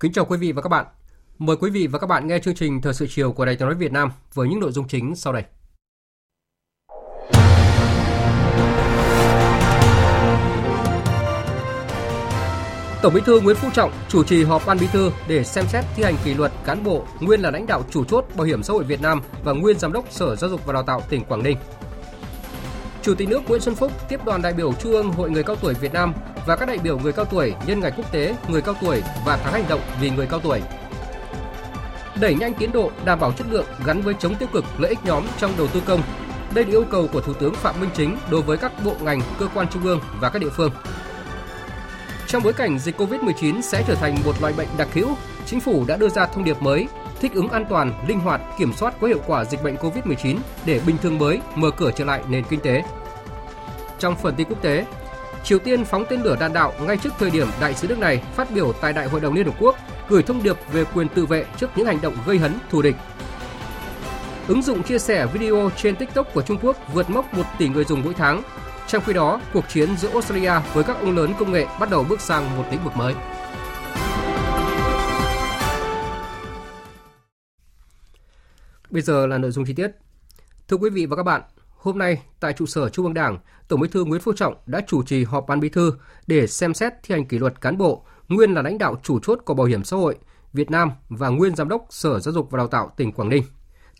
Kính chào quý vị và các bạn. Mời quý vị và các bạn nghe chương trình Thời sự chiều của Đài Tiếng nói Việt Nam với những nội dung chính sau đây. Tổng Bí thư Nguyễn Phú Trọng chủ trì họp Ban Bí thư để xem xét thi hành kỷ luật cán bộ nguyên là lãnh đạo chủ chốt Bảo hiểm xã hội Việt Nam và nguyên giám đốc Sở Giáo dục và Đào tạo tỉnh Quảng Ninh. Chủ tịch nước Nguyễn Xuân Phúc tiếp đoàn đại biểu Trung ương Hội người cao tuổi Việt Nam và các đại biểu người cao tuổi nhân ngày quốc tế người cao tuổi và tháng hành động vì người cao tuổi. Đẩy nhanh tiến độ đảm bảo chất lượng gắn với chống tiêu cực lợi ích nhóm trong đầu tư công. Đây là yêu cầu của Thủ tướng Phạm Minh Chính đối với các bộ ngành, cơ quan trung ương và các địa phương. Trong bối cảnh dịch Covid-19 sẽ trở thành một loại bệnh đặc hữu, chính phủ đã đưa ra thông điệp mới thích ứng an toàn, linh hoạt, kiểm soát có hiệu quả dịch bệnh COVID-19 để bình thường mới mở cửa trở lại nền kinh tế. Trong phần tin quốc tế, Triều Tiên phóng tên lửa đạn đạo ngay trước thời điểm đại sứ nước này phát biểu tại Đại hội đồng Liên Hợp Quốc gửi thông điệp về quyền tự vệ trước những hành động gây hấn thù địch. Ứng dụng chia sẻ video trên TikTok của Trung Quốc vượt mốc 1 tỷ người dùng mỗi tháng. Trong khi đó, cuộc chiến giữa Australia với các ông lớn công nghệ bắt đầu bước sang một lĩnh vực mới. Bây giờ là nội dung chi tiết. Thưa quý vị và các bạn, hôm nay tại trụ sở Trung ương Đảng, Tổng Bí thư Nguyễn Phú Trọng đã chủ trì họp ban bí thư để xem xét thi hành kỷ luật cán bộ nguyên là lãnh đạo chủ chốt của Bảo hiểm xã hội Việt Nam và nguyên giám đốc Sở Giáo dục và Đào tạo tỉnh Quảng Ninh.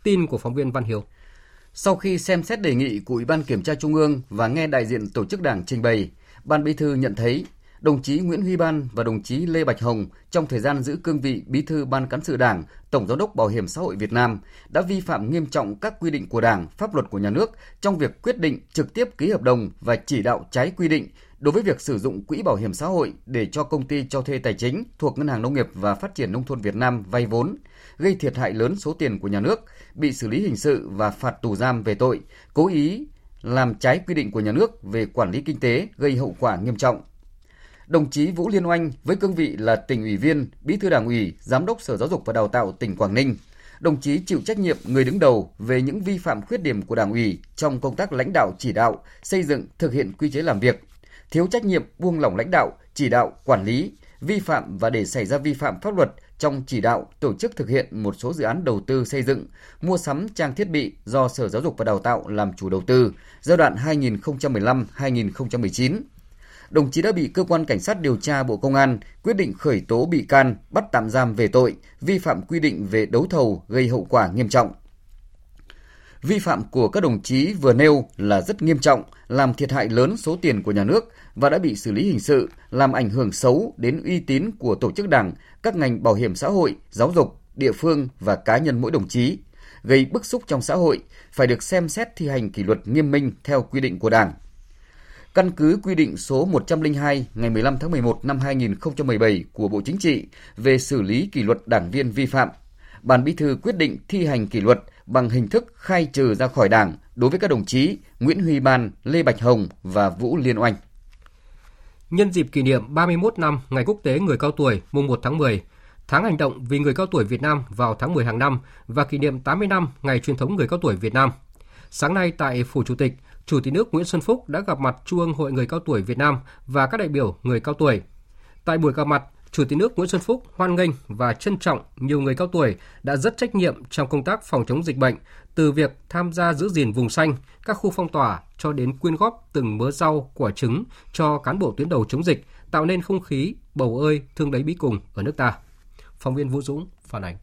Tin của phóng viên Văn Hiếu. Sau khi xem xét đề nghị của Ủy ban Kiểm tra Trung ương và nghe đại diện tổ chức đảng trình bày, Ban Bí thư nhận thấy đồng chí Nguyễn Huy Ban và đồng chí Lê Bạch Hồng trong thời gian giữ cương vị Bí thư Ban cán sự Đảng, Tổng giám đốc Bảo hiểm xã hội Việt Nam đã vi phạm nghiêm trọng các quy định của Đảng, pháp luật của nhà nước trong việc quyết định trực tiếp ký hợp đồng và chỉ đạo trái quy định đối với việc sử dụng quỹ bảo hiểm xã hội để cho công ty cho thuê tài chính thuộc Ngân hàng Nông nghiệp và Phát triển nông thôn Việt Nam vay vốn, gây thiệt hại lớn số tiền của nhà nước, bị xử lý hình sự và phạt tù giam về tội cố ý làm trái quy định của nhà nước về quản lý kinh tế gây hậu quả nghiêm trọng đồng chí Vũ Liên Oanh với cương vị là tỉnh ủy viên, bí thư đảng ủy, giám đốc Sở Giáo dục và Đào tạo tỉnh Quảng Ninh. Đồng chí chịu trách nhiệm người đứng đầu về những vi phạm khuyết điểm của đảng ủy trong công tác lãnh đạo chỉ đạo, xây dựng, thực hiện quy chế làm việc, thiếu trách nhiệm buông lỏng lãnh đạo, chỉ đạo, quản lý, vi phạm và để xảy ra vi phạm pháp luật trong chỉ đạo tổ chức thực hiện một số dự án đầu tư xây dựng, mua sắm trang thiết bị do Sở Giáo dục và Đào tạo làm chủ đầu tư giai đoạn 2015-2019 đồng chí đã bị cơ quan cảnh sát điều tra Bộ Công an quyết định khởi tố bị can, bắt tạm giam về tội vi phạm quy định về đấu thầu gây hậu quả nghiêm trọng. Vi phạm của các đồng chí vừa nêu là rất nghiêm trọng, làm thiệt hại lớn số tiền của nhà nước và đã bị xử lý hình sự, làm ảnh hưởng xấu đến uy tín của tổ chức đảng, các ngành bảo hiểm xã hội, giáo dục, địa phương và cá nhân mỗi đồng chí, gây bức xúc trong xã hội, phải được xem xét thi hành kỷ luật nghiêm minh theo quy định của Đảng. Căn cứ quy định số 102 ngày 15 tháng 11 năm 2017 của Bộ Chính trị về xử lý kỷ luật đảng viên vi phạm, Ban Bí thư quyết định thi hành kỷ luật bằng hình thức khai trừ ra khỏi Đảng đối với các đồng chí Nguyễn Huy Ban, Lê Bạch Hồng và Vũ Liên Oanh. Nhân dịp kỷ niệm 31 năm Ngày Quốc tế Người Cao Tuổi mùng 1 tháng 10, tháng hành động vì người cao tuổi Việt Nam vào tháng 10 hàng năm và kỷ niệm 80 năm Ngày truyền thống người cao tuổi Việt Nam. Sáng nay tại Phủ Chủ tịch, Chủ tịch nước Nguyễn Xuân Phúc đã gặp mặt Trung ương Hội Người Cao Tuổi Việt Nam và các đại biểu người cao tuổi. Tại buổi gặp mặt, Chủ tịch nước Nguyễn Xuân Phúc hoan nghênh và trân trọng nhiều người cao tuổi đã rất trách nhiệm trong công tác phòng chống dịch bệnh, từ việc tham gia giữ gìn vùng xanh, các khu phong tỏa cho đến quyên góp từng mớ rau, quả trứng cho cán bộ tuyến đầu chống dịch, tạo nên không khí bầu ơi thương đấy bí cùng ở nước ta. Phóng viên Vũ Dũng phản ánh.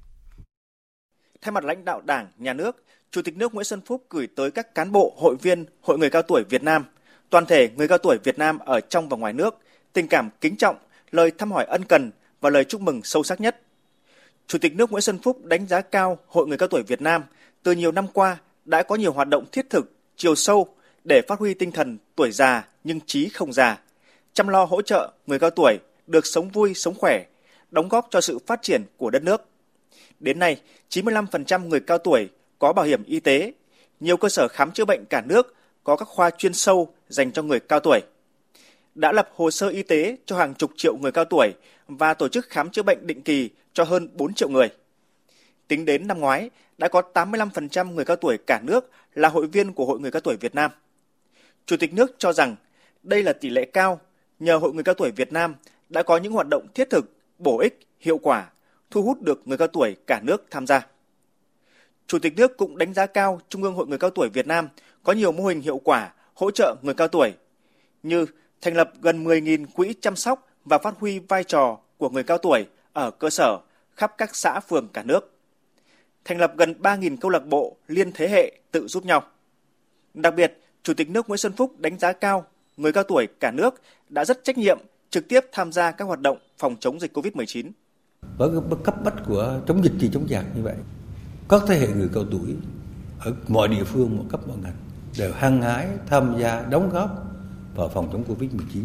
Thay mặt lãnh đạo Đảng, Nhà nước, Chủ tịch nước Nguyễn Xuân Phúc gửi tới các cán bộ, hội viên Hội người cao tuổi Việt Nam toàn thể người cao tuổi Việt Nam ở trong và ngoài nước tình cảm kính trọng, lời thăm hỏi ân cần và lời chúc mừng sâu sắc nhất. Chủ tịch nước Nguyễn Xuân Phúc đánh giá cao Hội người cao tuổi Việt Nam từ nhiều năm qua đã có nhiều hoạt động thiết thực, chiều sâu để phát huy tinh thần tuổi già nhưng trí không già, chăm lo hỗ trợ người cao tuổi được sống vui, sống khỏe, đóng góp cho sự phát triển của đất nước. Đến nay, 95% người cao tuổi có bảo hiểm y tế, nhiều cơ sở khám chữa bệnh cả nước có các khoa chuyên sâu dành cho người cao tuổi. Đã lập hồ sơ y tế cho hàng chục triệu người cao tuổi và tổ chức khám chữa bệnh định kỳ cho hơn 4 triệu người. Tính đến năm ngoái, đã có 85% người cao tuổi cả nước là hội viên của Hội người cao tuổi Việt Nam. Chủ tịch nước cho rằng đây là tỷ lệ cao nhờ Hội người cao tuổi Việt Nam đã có những hoạt động thiết thực, bổ ích, hiệu quả, thu hút được người cao tuổi cả nước tham gia. Chủ tịch nước cũng đánh giá cao Trung ương Hội người cao tuổi Việt Nam có nhiều mô hình hiệu quả hỗ trợ người cao tuổi như thành lập gần 10.000 quỹ chăm sóc và phát huy vai trò của người cao tuổi ở cơ sở khắp các xã phường cả nước. Thành lập gần 3.000 câu lạc bộ liên thế hệ tự giúp nhau. Đặc biệt, Chủ tịch nước Nguyễn Xuân Phúc đánh giá cao người cao tuổi cả nước đã rất trách nhiệm trực tiếp tham gia các hoạt động phòng chống dịch COVID-19. Với cấp bách của chống dịch thì chống giặc như vậy, các thế hệ người cao tuổi ở mọi địa phương, mọi cấp mọi ngành đều hăng hái tham gia đóng góp vào phòng chống Covid-19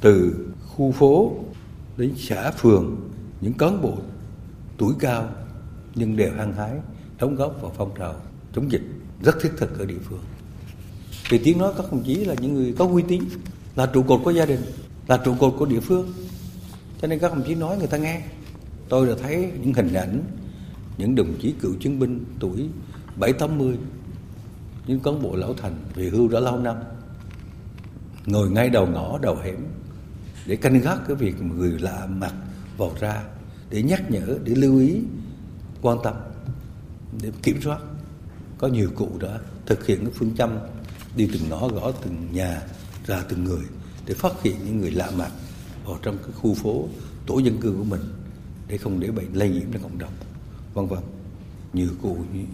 từ khu phố đến xã phường những cán bộ tuổi cao nhưng đều hăng hái đóng góp vào phong trào chống dịch rất thiết thực ở địa phương. Vì tiếng nói các đồng chí là những người có uy tín là trụ cột của gia đình là trụ cột của địa phương. Cho nên các đồng chí nói người ta nghe. Tôi đã thấy những hình ảnh những đồng chí cựu chiến binh tuổi bảy, tám mươi, những cán bộ lão thành về hưu đã lâu năm, ngồi ngay đầu ngõ, đầu hẻm để canh gác cái việc mà người lạ mặt vào ra để nhắc nhở, để lưu ý, quan tâm, để kiểm soát. Có nhiều cụ đã thực hiện cái phương châm đi từng ngõ gõ từng nhà, ra từng người để phát hiện những người lạ mặt vào trong cái khu phố tổ dân cư của mình để không để bệnh lây nhiễm ra cộng đồng vân vân. Như cụ như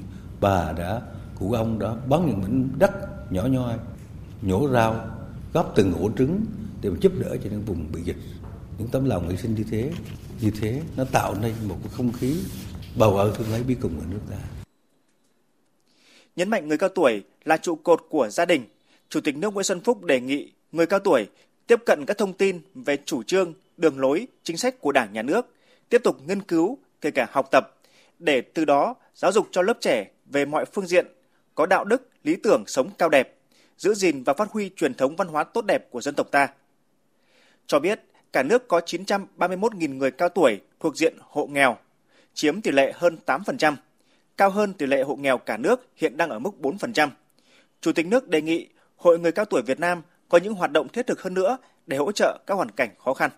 bà đã, cụ ông đã bán những mảnh đất nhỏ nhoi, nhổ rau, góp từng ổ trứng để mà giúp đỡ cho những vùng bị dịch. Những tấm lòng hy sinh như thế như thế, nó tạo nên một cái không khí bầu ơn thương lấy bi cùng ở nước ta. Nhấn mạnh người cao tuổi là trụ cột của gia đình, chủ tịch nước nguyễn xuân phúc đề nghị người cao tuổi tiếp cận các thông tin về chủ trương, đường lối, chính sách của đảng, nhà nước, tiếp tục nghiên cứu, kể cả học tập để từ đó giáo dục cho lớp trẻ về mọi phương diện có đạo đức lý tưởng sống cao đẹp giữ gìn và phát huy truyền thống văn hóa tốt đẹp của dân tộc ta. Cho biết, cả nước có 931.000 người cao tuổi thuộc diện hộ nghèo, chiếm tỷ lệ hơn 8%, cao hơn tỷ lệ hộ nghèo cả nước hiện đang ở mức 4%. Chủ tịch nước đề nghị Hội người cao tuổi Việt Nam có những hoạt động thiết thực hơn nữa để hỗ trợ các hoàn cảnh khó khăn.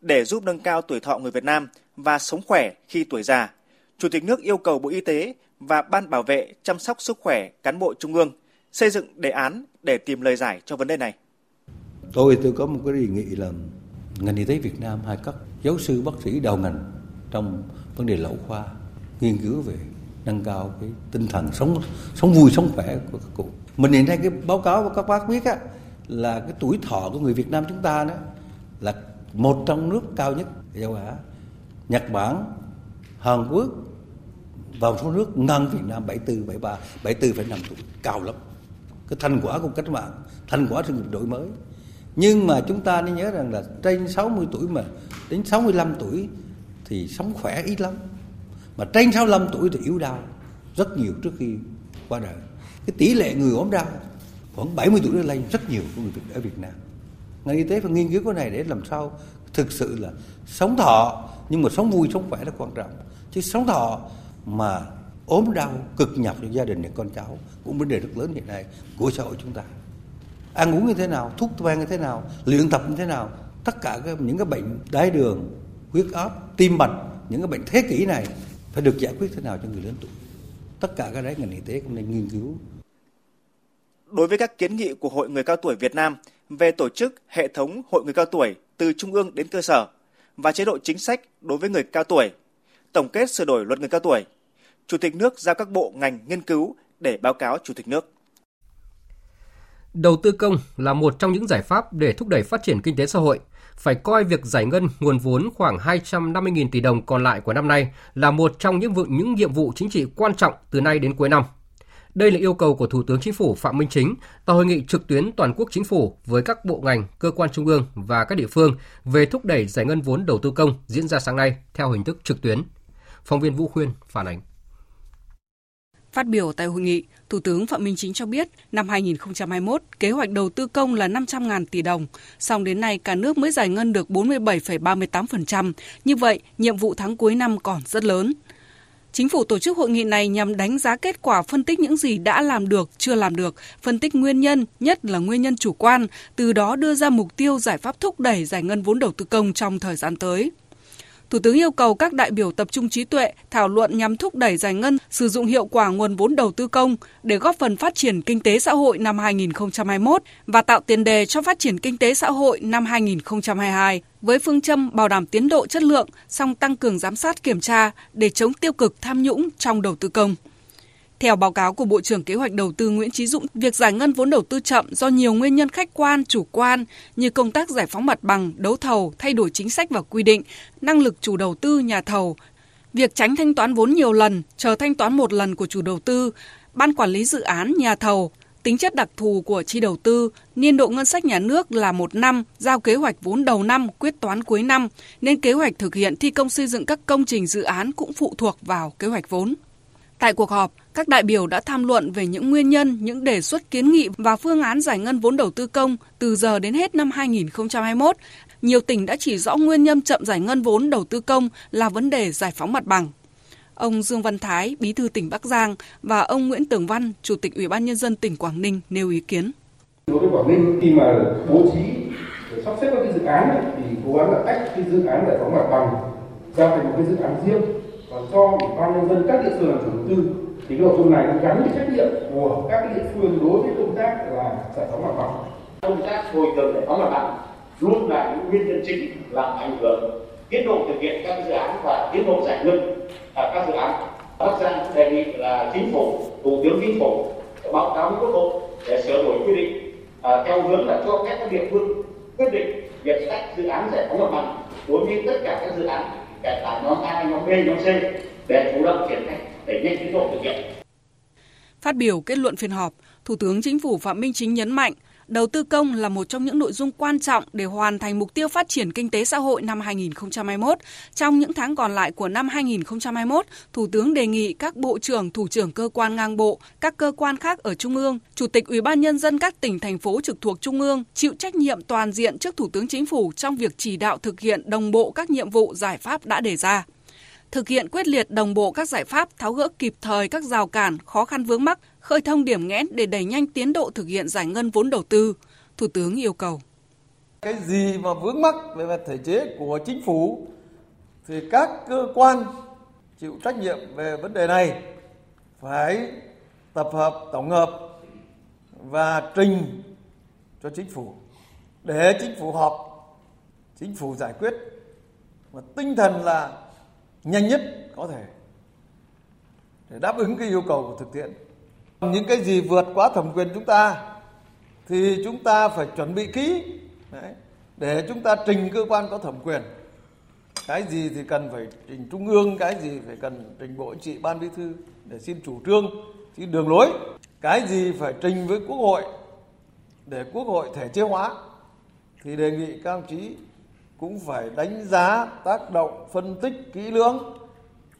Để giúp nâng cao tuổi thọ người Việt Nam và sống khỏe khi tuổi già, Chủ tịch nước yêu cầu Bộ Y tế và Ban bảo vệ chăm sóc sức khỏe cán bộ trung ương xây dựng đề án để tìm lời giải cho vấn đề này. Tôi tôi có một cái đề nghị là ngành y tế Việt Nam hay các giáo sư bác sĩ đầu ngành trong vấn đề lão khoa nghiên cứu về nâng cao cái tinh thần sống sống vui sống khỏe của các cụ. Mình hiện nay cái báo cáo của các bác biết á là cái tuổi thọ của người Việt Nam chúng ta đó là một trong nước cao nhất châu Á. Nhật Bản, Hàn Quốc vào số nước ngang Việt Nam 74, 73, 74,5 tuổi, cao lắm. Cái thành quả của cách mạng thành quả sự nghiệp đổi mới. Nhưng mà chúng ta nên nhớ rằng là trên 60 tuổi mà đến 65 tuổi thì sống khỏe ít lắm. Mà trên 65 tuổi thì yếu đau rất nhiều trước khi qua đời. Cái tỷ lệ người ốm đau khoảng 70 tuổi trở lên rất nhiều của người Việt ở Việt Nam. Ngành y tế phải nghiên cứu cái này để làm sao thực sự là sống thọ nhưng mà sống vui sống khỏe là quan trọng. Chứ sống thọ mà ốm đau cực nhọc cho gia đình và con cháu cũng vấn đề rất lớn hiện nay của xã hội chúng ta. Ăn uống như thế nào thuốc men như thế nào luyện tập như thế nào tất cả các, những cái bệnh đái đường huyết áp tim mạch những cái bệnh thế kỷ này phải được giải quyết thế nào cho người lớn tuổi. Tất cả các đấy ngành y tế cũng nên nghiên cứu. Đối với các kiến nghị của hội người cao tuổi Việt Nam về tổ chức hệ thống hội người cao tuổi từ trung ương đến cơ sở và chế độ chính sách đối với người cao tuổi tổng kết sửa đổi luật người cao tuổi Chủ tịch nước giao các bộ ngành nghiên cứu để báo cáo Chủ tịch nước. Đầu tư công là một trong những giải pháp để thúc đẩy phát triển kinh tế xã hội. Phải coi việc giải ngân nguồn vốn khoảng 250.000 tỷ đồng còn lại của năm nay là một trong những vụ những nhiệm vụ chính trị quan trọng từ nay đến cuối năm. Đây là yêu cầu của Thủ tướng Chính phủ Phạm Minh Chính tại hội nghị trực tuyến toàn quốc chính phủ với các bộ ngành, cơ quan trung ương và các địa phương về thúc đẩy giải ngân vốn đầu tư công diễn ra sáng nay theo hình thức trực tuyến. Phóng viên Vũ Khuyên phản ánh. Phát biểu tại hội nghị, Thủ tướng Phạm Minh Chính cho biết năm 2021 kế hoạch đầu tư công là 500.000 tỷ đồng, song đến nay cả nước mới giải ngân được 47,38%. Như vậy, nhiệm vụ tháng cuối năm còn rất lớn. Chính phủ tổ chức hội nghị này nhằm đánh giá kết quả phân tích những gì đã làm được, chưa làm được, phân tích nguyên nhân, nhất là nguyên nhân chủ quan, từ đó đưa ra mục tiêu giải pháp thúc đẩy giải ngân vốn đầu tư công trong thời gian tới. Thủ tướng yêu cầu các đại biểu tập trung trí tuệ, thảo luận nhằm thúc đẩy giải ngân, sử dụng hiệu quả nguồn vốn đầu tư công để góp phần phát triển kinh tế xã hội năm 2021 và tạo tiền đề cho phát triển kinh tế xã hội năm 2022 với phương châm bảo đảm tiến độ chất lượng, song tăng cường giám sát kiểm tra để chống tiêu cực tham nhũng trong đầu tư công. Theo báo cáo của Bộ trưởng Kế hoạch Đầu tư Nguyễn Chí Dũng, việc giải ngân vốn đầu tư chậm do nhiều nguyên nhân khách quan, chủ quan như công tác giải phóng mặt bằng, đấu thầu, thay đổi chính sách và quy định, năng lực chủ đầu tư nhà thầu, việc tránh thanh toán vốn nhiều lần, chờ thanh toán một lần của chủ đầu tư, ban quản lý dự án nhà thầu, tính chất đặc thù của chi đầu tư, niên độ ngân sách nhà nước là một năm, giao kế hoạch vốn đầu năm, quyết toán cuối năm, nên kế hoạch thực hiện thi công xây dựng các công trình dự án cũng phụ thuộc vào kế hoạch vốn. Tại cuộc họp, các đại biểu đã tham luận về những nguyên nhân, những đề xuất kiến nghị và phương án giải ngân vốn đầu tư công từ giờ đến hết năm 2021. Nhiều tỉnh đã chỉ rõ nguyên nhân chậm giải ngân vốn đầu tư công là vấn đề giải phóng mặt bằng. Ông Dương Văn Thái, Bí thư tỉnh Bắc Giang và ông Nguyễn Tường Văn, Chủ tịch Ủy ban nhân dân tỉnh Quảng Ninh nêu ý kiến. Đối với Quảng Ninh khi mà bố trí sắp xếp các cái dự án thì cố gắng là tách cái dự án giải phóng mặt bằng ra thành một cái dự án riêng và cho ủy ban nhân dân các địa phương làm chủ đầu tư thì nội dung này gắn với trách nhiệm của các địa phương đối với công tác là giải phóng mặt bằng. Công tác bồi thường giải phóng mặt bằng luôn là những nguyên nhân chính làm ảnh hưởng tiến độ thực hiện các dự án và tiến độ giải ngân à, các dự án. Bắc Giang đề nghị là chính phủ thủ tướng chính phủ báo cáo với quốc hội để sửa đổi quy định à, theo hướng là cho phép các địa phương quyết định việc tách dự án giải phóng mặt bằng đối với tất cả các dự án kể cả nhóm A, nhóm B, nhóm C để chủ động triển khai đẩy nhanh tiến độ thực hiện. Phát biểu kết luận phiên họp, Thủ tướng Chính phủ Phạm Minh Chính nhấn mạnh, đầu tư công là một trong những nội dung quan trọng để hoàn thành mục tiêu phát triển kinh tế xã hội năm 2021. Trong những tháng còn lại của năm 2021, Thủ tướng đề nghị các bộ trưởng, thủ trưởng cơ quan ngang bộ, các cơ quan khác ở Trung ương, Chủ tịch Ủy ban Nhân dân các tỉnh, thành phố trực thuộc Trung ương chịu trách nhiệm toàn diện trước Thủ tướng Chính phủ trong việc chỉ đạo thực hiện đồng bộ các nhiệm vụ giải pháp đã đề ra thực hiện quyết liệt đồng bộ các giải pháp tháo gỡ kịp thời các rào cản, khó khăn vướng mắc, khơi thông điểm nghẽn để đẩy nhanh tiến độ thực hiện giải ngân vốn đầu tư. Thủ tướng yêu cầu. Cái gì mà vướng mắc về mặt thể chế của chính phủ thì các cơ quan chịu trách nhiệm về vấn đề này phải tập hợp, tổng hợp và trình cho chính phủ để chính phủ họp, chính phủ giải quyết. Và tinh thần là nhanh nhất có thể để đáp ứng cái yêu cầu của thực tiễn. Những cái gì vượt quá thẩm quyền chúng ta thì chúng ta phải chuẩn bị kỹ Đấy, để chúng ta trình cơ quan có thẩm quyền. Cái gì thì cần phải trình trung ương, cái gì phải cần trình bộ trị ban bí thư để xin chủ trương, xin đường lối. Cái gì phải trình với quốc hội để quốc hội thể chế hóa thì đề nghị các ông chí cũng phải đánh giá tác động phân tích kỹ lưỡng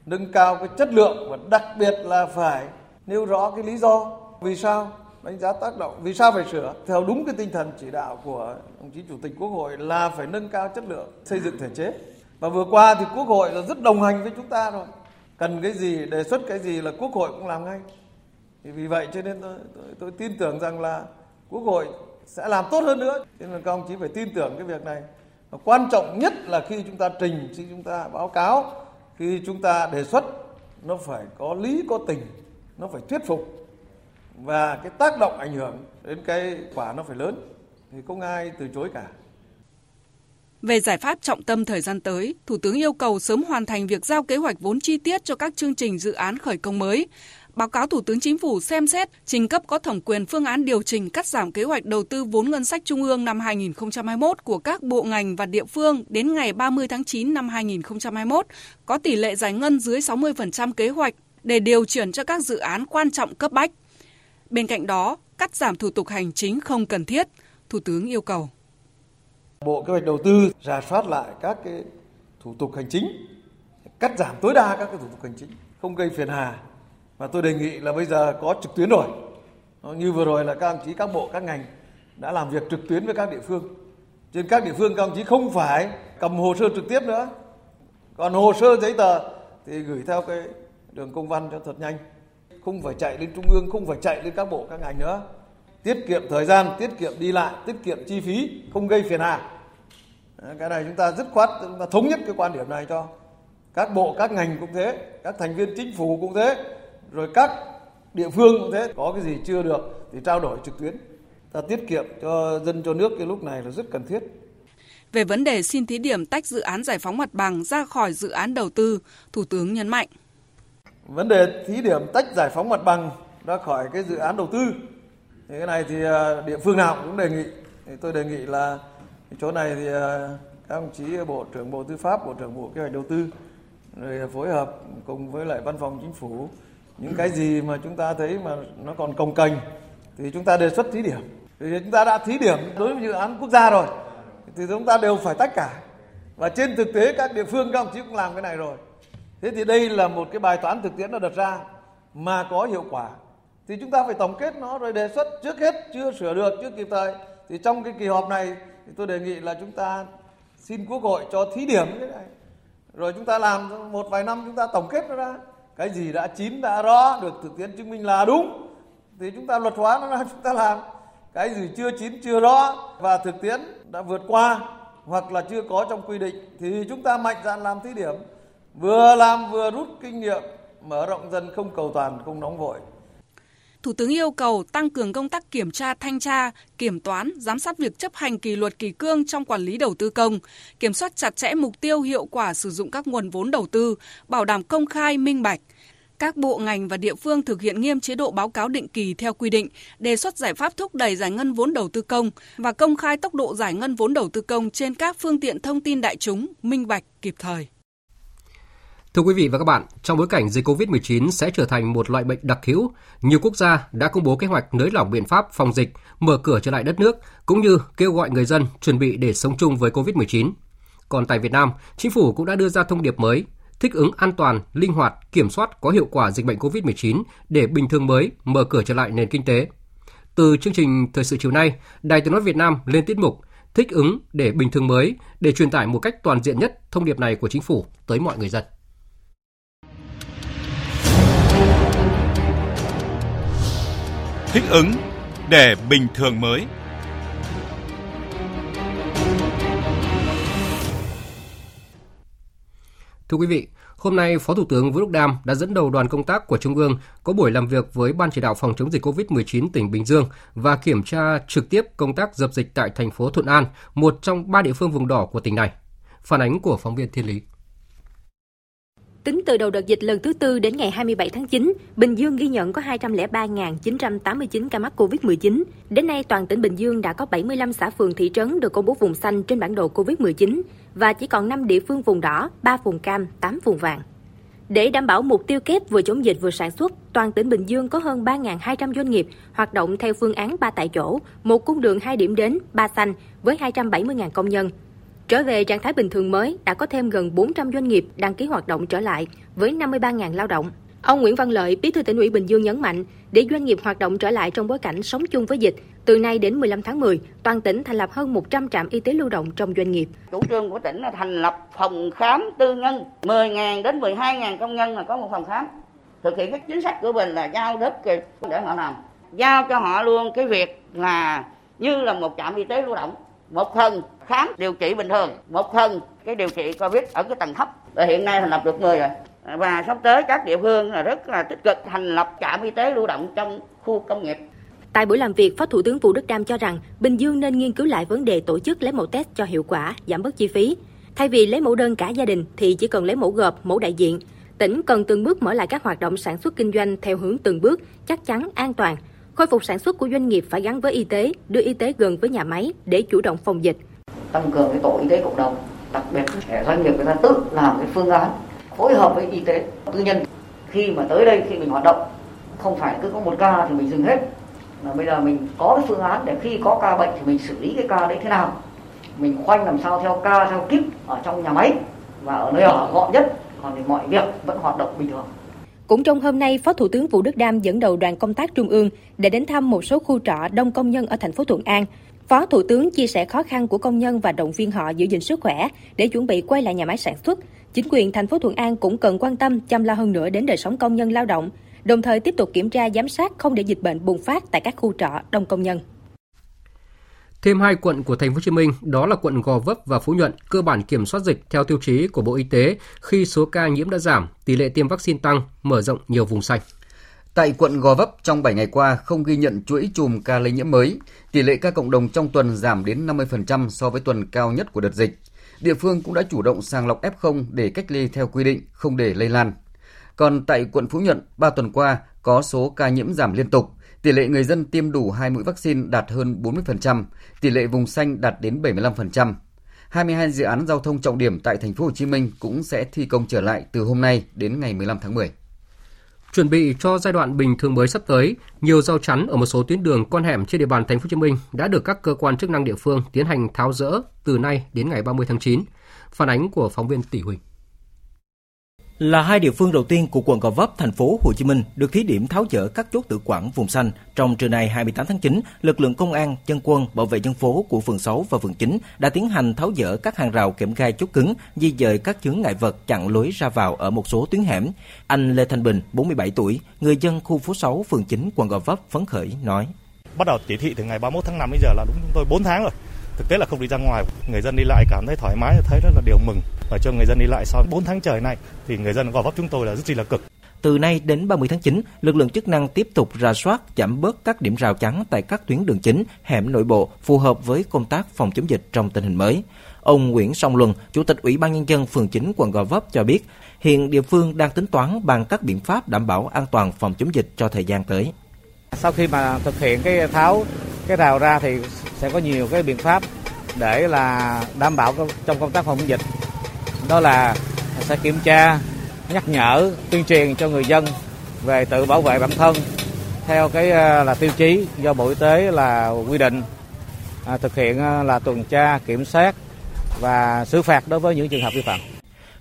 nâng cao cái chất lượng và đặc biệt là phải nêu rõ cái lý do. Vì sao? Đánh giá tác động. Vì sao phải sửa? Theo đúng cái tinh thần chỉ đạo của đồng chí chủ tịch quốc hội là phải nâng cao chất lượng xây dựng thể chế. Và vừa qua thì quốc hội là rất đồng hành với chúng ta rồi. Cần cái gì đề xuất cái gì là quốc hội cũng làm ngay. Thì vì vậy cho nên tôi, tôi, tôi tin tưởng rằng là quốc hội sẽ làm tốt hơn nữa. Cho nên các ông chí phải tin tưởng cái việc này và quan trọng nhất là khi chúng ta trình khi chúng ta báo cáo khi chúng ta đề xuất nó phải có lý có tình nó phải thuyết phục. Và cái tác động ảnh hưởng đến cái quả nó phải lớn thì không ai từ chối cả. Về giải pháp trọng tâm thời gian tới, Thủ tướng yêu cầu sớm hoàn thành việc giao kế hoạch vốn chi tiết cho các chương trình dự án khởi công mới, báo cáo Thủ tướng Chính phủ xem xét trình cấp có thẩm quyền phương án điều chỉnh cắt giảm kế hoạch đầu tư vốn ngân sách trung ương năm 2021 của các bộ ngành và địa phương đến ngày 30 tháng 9 năm 2021 có tỷ lệ giải ngân dưới 60% kế hoạch để điều chuyển cho các dự án quan trọng cấp bách. Bên cạnh đó, cắt giảm thủ tục hành chính không cần thiết, Thủ tướng yêu cầu. Bộ Kế hoạch Đầu tư rà soát lại các cái thủ tục hành chính, cắt giảm tối đa các cái thủ tục hành chính, không gây phiền hà. Và tôi đề nghị là bây giờ có trực tuyến rồi. Như vừa rồi là các ông chí các bộ các ngành đã làm việc trực tuyến với các địa phương. Trên các địa phương các ông chí không phải cầm hồ sơ trực tiếp nữa. Còn hồ sơ giấy tờ thì gửi theo cái đường công văn cho thật nhanh. Không phải chạy lên trung ương, không phải chạy lên các bộ các ngành nữa tiết kiệm thời gian, tiết kiệm đi lại, tiết kiệm chi phí, không gây phiền hà. Cái này chúng ta dứt khoát chúng ta thống nhất cái quan điểm này cho các bộ, các ngành cũng thế, các thành viên chính phủ cũng thế, rồi các địa phương cũng thế, có cái gì chưa được thì trao đổi trực tuyến. Ta tiết kiệm cho dân cho nước cái lúc này là rất cần thiết. Về vấn đề xin thí điểm tách dự án giải phóng mặt bằng ra khỏi dự án đầu tư, Thủ tướng nhấn mạnh. Vấn đề thí điểm tách giải phóng mặt bằng ra khỏi cái dự án đầu tư thì cái này thì à, địa phương nào cũng đề nghị thì tôi đề nghị là chỗ này thì à, các đồng chí bộ trưởng bộ tư pháp bộ trưởng bộ kế hoạch đầu tư rồi phối hợp cùng với lại văn phòng chính phủ những cái gì mà chúng ta thấy mà nó còn cồng cành thì chúng ta đề xuất thí điểm. Thì chúng ta đã thí điểm đối với dự án quốc gia rồi, thì chúng ta đều phải tách cả. Và trên thực tế các địa phương, các ông chí cũng làm cái này rồi. Thế thì đây là một cái bài toán thực tiễn nó đặt ra mà có hiệu quả. Thì chúng ta phải tổng kết nó rồi đề xuất trước hết, chưa sửa được, chưa kịp thời. Thì trong cái kỳ họp này, thì tôi đề nghị là chúng ta xin quốc hội cho thí điểm cái này. Rồi chúng ta làm một vài năm, chúng ta tổng kết nó ra cái gì đã chín, đã rõ, được thực tiễn chứng minh là đúng. Thì chúng ta luật hóa nó ra chúng ta làm. Cái gì chưa chín, chưa rõ và thực tiễn đã vượt qua hoặc là chưa có trong quy định thì chúng ta mạnh dạn làm thí điểm. Vừa làm vừa rút kinh nghiệm, mở rộng dần không cầu toàn, không nóng vội. Thủ tướng yêu cầu tăng cường công tác kiểm tra, thanh tra, kiểm toán, giám sát việc chấp hành kỷ luật kỳ cương trong quản lý đầu tư công, kiểm soát chặt chẽ mục tiêu hiệu quả sử dụng các nguồn vốn đầu tư, bảo đảm công khai, minh bạch. Các bộ ngành và địa phương thực hiện nghiêm chế độ báo cáo định kỳ theo quy định, đề xuất giải pháp thúc đẩy giải ngân vốn đầu tư công và công khai tốc độ giải ngân vốn đầu tư công trên các phương tiện thông tin đại chúng, minh bạch, kịp thời. Thưa quý vị và các bạn, trong bối cảnh dịch COVID-19 sẽ trở thành một loại bệnh đặc hữu, nhiều quốc gia đã công bố kế hoạch nới lỏng biện pháp phòng dịch, mở cửa trở lại đất nước, cũng như kêu gọi người dân chuẩn bị để sống chung với COVID-19. Còn tại Việt Nam, chính phủ cũng đã đưa ra thông điệp mới, thích ứng an toàn, linh hoạt, kiểm soát có hiệu quả dịch bệnh COVID-19 để bình thường mới mở cửa trở lại nền kinh tế. Từ chương trình Thời sự chiều nay, Đài Tiếng nói Việt Nam lên tiết mục thích ứng để bình thường mới để truyền tải một cách toàn diện nhất thông điệp này của chính phủ tới mọi người dân. Thích ứng để bình thường mới. Thưa quý vị, hôm nay Phó Thủ tướng Vũ Đức Đam đã dẫn đầu đoàn công tác của Trung ương có buổi làm việc với Ban chỉ đạo phòng chống dịch COVID-19 tỉnh Bình Dương và kiểm tra trực tiếp công tác dập dịch tại thành phố Thuận An, một trong ba địa phương vùng đỏ của tỉnh này. Phản ánh của phóng viên Thiên Lý. Tính từ đầu đợt dịch lần thứ tư đến ngày 27 tháng 9, Bình Dương ghi nhận có 203.989 ca mắc COVID-19. Đến nay, toàn tỉnh Bình Dương đã có 75 xã phường thị trấn được công bố vùng xanh trên bản đồ COVID-19 và chỉ còn 5 địa phương vùng đỏ, 3 vùng cam, 8 vùng vàng. Để đảm bảo mục tiêu kép vừa chống dịch vừa sản xuất, toàn tỉnh Bình Dương có hơn 3.200 doanh nghiệp hoạt động theo phương án 3 tại chỗ, một cung đường 2 điểm đến, 3 xanh với 270.000 công nhân, Trở về trạng thái bình thường mới, đã có thêm gần 400 doanh nghiệp đăng ký hoạt động trở lại với 53.000 lao động. Ông Nguyễn Văn Lợi, Bí thư tỉnh ủy Bình Dương nhấn mạnh, để doanh nghiệp hoạt động trở lại trong bối cảnh sống chung với dịch, từ nay đến 15 tháng 10, toàn tỉnh thành lập hơn 100 trạm y tế lưu động trong doanh nghiệp. Chủ trương của tỉnh là thành lập phòng khám tư nhân, 10.000 đến 12.000 công nhân là có một phòng khám. Thực hiện các chính sách của mình là giao đất để họ làm. Giao cho họ luôn cái việc là như là một trạm y tế lưu động một phần khám điều trị bình thường một phần cái điều trị covid ở cái tầng thấp và hiện nay thành lập được 10 rồi và sắp tới các địa phương là rất là tích cực thành lập trạm y tế lưu động trong khu công nghiệp Tại buổi làm việc, Phó Thủ tướng Vũ Đức Đam cho rằng Bình Dương nên nghiên cứu lại vấn đề tổ chức lấy mẫu test cho hiệu quả, giảm bớt chi phí. Thay vì lấy mẫu đơn cả gia đình thì chỉ cần lấy mẫu gộp, mẫu đại diện. tỉnh cần từng bước mở lại các hoạt động sản xuất kinh doanh theo hướng từng bước, chắc chắn, an toàn. Khôi phục sản xuất của doanh nghiệp phải gắn với y tế, đưa y tế gần với nhà máy để chủ động phòng dịch. Tăng cường cái tổ y tế cộng đồng, đặc biệt để doanh nghiệp người ta tự làm cái phương án phối hợp với y tế tư nhân. Khi mà tới đây khi mình hoạt động không phải cứ có một ca thì mình dừng hết. Mà bây giờ mình có cái phương án để khi có ca bệnh thì mình xử lý cái ca đấy thế nào. Mình khoanh làm sao theo ca theo kíp ở trong nhà máy và ở nơi ở gọn nhất. Còn thì mọi việc vẫn hoạt động bình thường cũng trong hôm nay, Phó Thủ tướng Vũ Đức Đam dẫn đầu đoàn công tác trung ương để đến thăm một số khu trọ đông công nhân ở thành phố Thuận An. Phó Thủ tướng chia sẻ khó khăn của công nhân và động viên họ giữ gìn sức khỏe để chuẩn bị quay lại nhà máy sản xuất. Chính quyền thành phố Thuận An cũng cần quan tâm chăm lo hơn nữa đến đời sống công nhân lao động, đồng thời tiếp tục kiểm tra giám sát không để dịch bệnh bùng phát tại các khu trọ đông công nhân. Thêm hai quận của thành phố Hồ Chí Minh, đó là quận Gò Vấp và Phú Nhuận, cơ bản kiểm soát dịch theo tiêu chí của Bộ Y tế khi số ca nhiễm đã giảm, tỷ lệ tiêm vaccine tăng, mở rộng nhiều vùng xanh. Tại quận Gò Vấp trong 7 ngày qua không ghi nhận chuỗi chùm ca lây nhiễm mới, tỷ lệ ca cộng đồng trong tuần giảm đến 50% so với tuần cao nhất của đợt dịch. Địa phương cũng đã chủ động sàng lọc F0 để cách ly theo quy định, không để lây lan. Còn tại quận Phú Nhuận, 3 tuần qua có số ca nhiễm giảm liên tục, tỷ lệ người dân tiêm đủ 2 mũi vaccine đạt hơn 40%, tỷ lệ vùng xanh đạt đến 75%. 22 dự án giao thông trọng điểm tại thành phố Hồ Chí Minh cũng sẽ thi công trở lại từ hôm nay đến ngày 15 tháng 10. Chuẩn bị cho giai đoạn bình thường mới sắp tới, nhiều rào chắn ở một số tuyến đường con hẻm trên địa bàn thành phố Hồ Chí Minh đã được các cơ quan chức năng địa phương tiến hành tháo rỡ từ nay đến ngày 30 tháng 9. Phản ánh của phóng viên Tỷ Huỳnh là hai địa phương đầu tiên của quận Gò Vấp, thành phố Hồ Chí Minh được thí điểm tháo dỡ các chốt tự quản vùng xanh. Trong trưa nay 28 tháng 9, lực lượng công an, dân quân, bảo vệ dân phố của phường 6 và phường 9 đã tiến hành tháo dỡ các hàng rào kẽm gai chốt cứng, di dời các chướng ngại vật chặn lối ra vào ở một số tuyến hẻm. Anh Lê Thanh Bình, 47 tuổi, người dân khu phố 6, phường 9, quận Gò Vấp phấn khởi nói: Bắt đầu chỉ thị từ ngày 31 tháng 5 bây giờ là đúng chúng tôi 4 tháng rồi thực tế là không đi ra ngoài người dân đi lại cảm thấy thoải mái thấy rất là điều mừng và cho người dân đi lại sau 4 tháng trời này thì người dân gò vấp chúng tôi là rất là cực từ nay đến 30 tháng 9, lực lượng chức năng tiếp tục ra soát, giảm bớt các điểm rào chắn tại các tuyến đường chính, hẻm nội bộ phù hợp với công tác phòng chống dịch trong tình hình mới. Ông Nguyễn Song Luân, Chủ tịch Ủy ban Nhân dân phường 9 quận Gò Vấp cho biết, hiện địa phương đang tính toán bằng các biện pháp đảm bảo an toàn phòng chống dịch cho thời gian tới. Sau khi mà thực hiện cái tháo cái rào ra thì sẽ có nhiều cái biện pháp để là đảm bảo trong công tác phòng chống dịch đó là sẽ kiểm tra nhắc nhở tuyên truyền cho người dân về tự bảo vệ bản thân theo cái à, là tiêu chí do bộ y tế là quy định à, thực hiện à, là tuần tra kiểm soát và xử phạt đối với những trường hợp vi phạm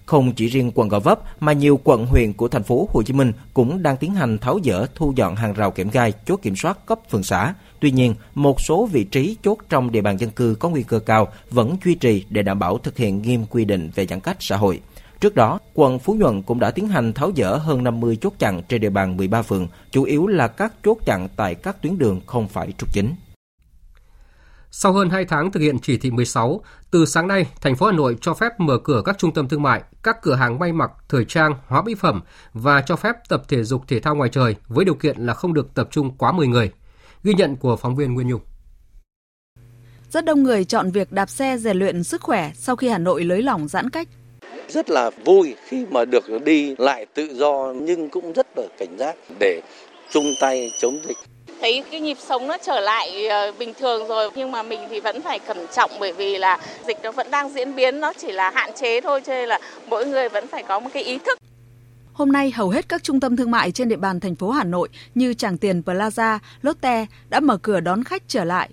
không chỉ riêng quận Gò Vấp mà nhiều quận huyện của thành phố Hồ Chí Minh cũng đang tiến hành tháo dỡ thu dọn hàng rào kẽm gai chốt kiểm soát cấp phường xã. Tuy nhiên, một số vị trí chốt trong địa bàn dân cư có nguy cơ cao vẫn duy trì để đảm bảo thực hiện nghiêm quy định về giãn cách xã hội. Trước đó, quận Phú Nhuận cũng đã tiến hành tháo dỡ hơn 50 chốt chặn trên địa bàn 13 phường, chủ yếu là các chốt chặn tại các tuyến đường không phải trục chính. Sau hơn 2 tháng thực hiện chỉ thị 16, từ sáng nay, thành phố Hà Nội cho phép mở cửa các trung tâm thương mại, các cửa hàng may mặc, thời trang, hóa mỹ phẩm và cho phép tập thể dục thể thao ngoài trời với điều kiện là không được tập trung quá 10 người. Ghi nhận của phóng viên Nguyên Nhung. Rất đông người chọn việc đạp xe rèn luyện sức khỏe sau khi Hà Nội lới lỏng giãn cách. Rất là vui khi mà được đi lại tự do nhưng cũng rất là cảnh giác để chung tay chống dịch thấy cái nhịp sống nó trở lại ờ, bình thường rồi nhưng mà mình thì vẫn phải cẩn trọng bởi vì là dịch nó vẫn đang diễn biến nó chỉ là hạn chế thôi cho nên là mỗi người vẫn phải có một cái ý thức Hôm nay, hầu hết các trung tâm thương mại trên địa bàn thành phố Hà Nội như Tràng Tiền Plaza, Lotte đã mở cửa đón khách trở lại.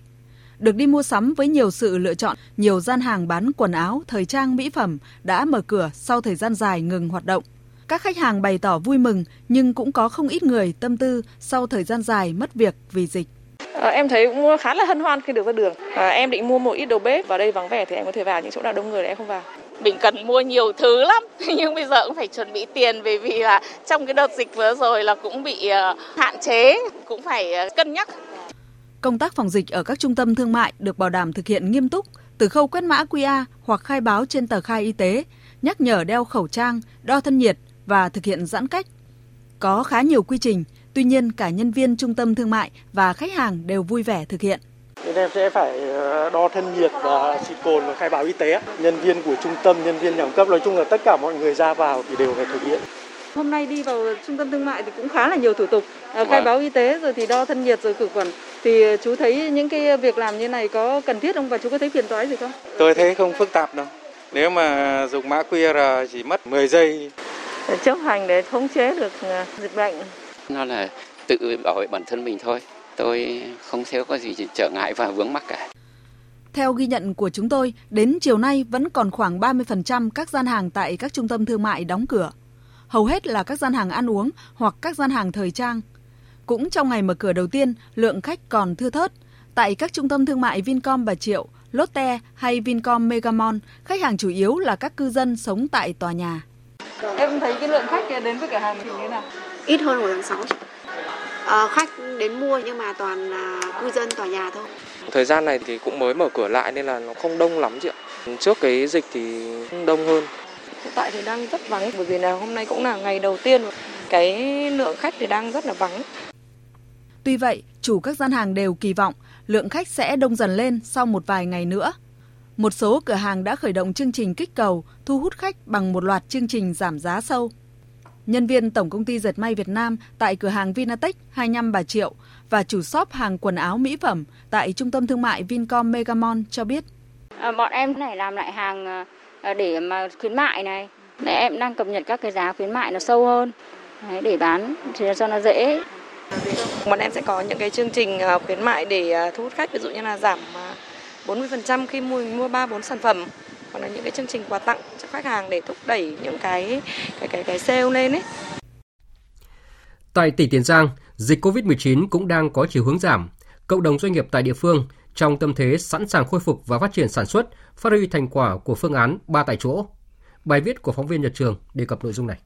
Được đi mua sắm với nhiều sự lựa chọn, nhiều gian hàng bán quần áo, thời trang, mỹ phẩm đã mở cửa sau thời gian dài ngừng hoạt động. Các khách hàng bày tỏ vui mừng nhưng cũng có không ít người tâm tư sau thời gian dài mất việc vì dịch. À, em thấy cũng khá là hân hoan khi được ra đường. À, em định mua một ít đồ bếp vào đây vắng vẻ thì em có thể vào những chỗ nào đông người để em không vào. Mình cần mua nhiều thứ lắm nhưng bây giờ cũng phải chuẩn bị tiền bởi vì là trong cái đợt dịch vừa rồi là cũng bị ờ, hạn chế, cũng phải ờ, cân nhắc. Công tác phòng dịch ở các trung tâm thương mại được bảo đảm thực hiện nghiêm túc từ khâu quét mã QR hoặc khai báo trên tờ khai y tế, nhắc nhở đeo khẩu trang, đo thân nhiệt, và thực hiện giãn cách. Có khá nhiều quy trình, tuy nhiên cả nhân viên trung tâm thương mại và khách hàng đều vui vẻ thực hiện. Nên em sẽ phải ờ, đo thân nhiệt và xịt cồn và khai báo y tế. Nhân viên của trung tâm, nhân viên nhà cấp, nói chung là tất cả mọi người ra vào thì đều phải thực hiện. Hôm nay đi vào trung tâm thương mại thì cũng khá là nhiều thủ tục, à, khai báo y tế rồi thì đo thân nhiệt rồi khử khuẩn. Thì chú thấy những cái việc làm như này có cần thiết không và chú có thấy phiền toái gì không? Tôi thấy không phức tạp đâu. Nếu mà dùng mã QR chỉ mất 10 giây. Chấp hành để khống chế được dịch bệnh. Nó là tự bảo vệ bản thân mình thôi. Tôi không thấy có gì trở ngại và vướng mắc cả. Theo ghi nhận của chúng tôi, đến chiều nay vẫn còn khoảng 30% các gian hàng tại các trung tâm thương mại đóng cửa. Hầu hết là các gian hàng ăn uống hoặc các gian hàng thời trang. Cũng trong ngày mở cửa đầu tiên, lượng khách còn thưa thớt. Tại các trung tâm thương mại Vincom Bà Triệu, Lotte hay Vincom Megamall, khách hàng chủ yếu là các cư dân sống tại tòa nhà. Em thấy cái lượng khách đến với cửa hàng thì như thế nào? Ít hơn hồi tháng 6. À, khách đến mua nhưng mà toàn là cư dân tòa nhà thôi. Thời gian này thì cũng mới mở cửa lại nên là nó không đông lắm chị ạ. Trước cái dịch thì đông hơn. Hiện tại thì đang rất vắng bởi vì là hôm nay cũng là ngày đầu tiên cái lượng khách thì đang rất là vắng. Tuy vậy, chủ các gian hàng đều kỳ vọng lượng khách sẽ đông dần lên sau một vài ngày nữa. Một số cửa hàng đã khởi động chương trình kích cầu, thu hút khách bằng một loạt chương trình giảm giá sâu. Nhân viên Tổng công ty Dệt may Việt Nam tại cửa hàng Vinatech 25 Bà Triệu và chủ shop hàng quần áo mỹ phẩm tại trung tâm thương mại Vincom Megamall cho biết. À, bọn em này làm lại hàng à, để mà khuyến mại này. Để em đang cập nhật các cái giá khuyến mại nó sâu hơn Đấy, để bán thì cho nó dễ. Bọn em sẽ có những cái chương trình à, khuyến mại để thu hút khách ví dụ như là giảm 40% khi mua mua 3 4 sản phẩm hoặc là những cái chương trình quà tặng cho khách hàng để thúc đẩy những cái cái cái cái sale lên ấy. Tại tỉnh Tiền Giang, dịch COVID-19 cũng đang có chiều hướng giảm. Cộng đồng doanh nghiệp tại địa phương trong tâm thế sẵn sàng khôi phục và phát triển sản xuất, phát huy thành quả của phương án ba tại chỗ. Bài viết của phóng viên Nhật Trường đề cập nội dung này.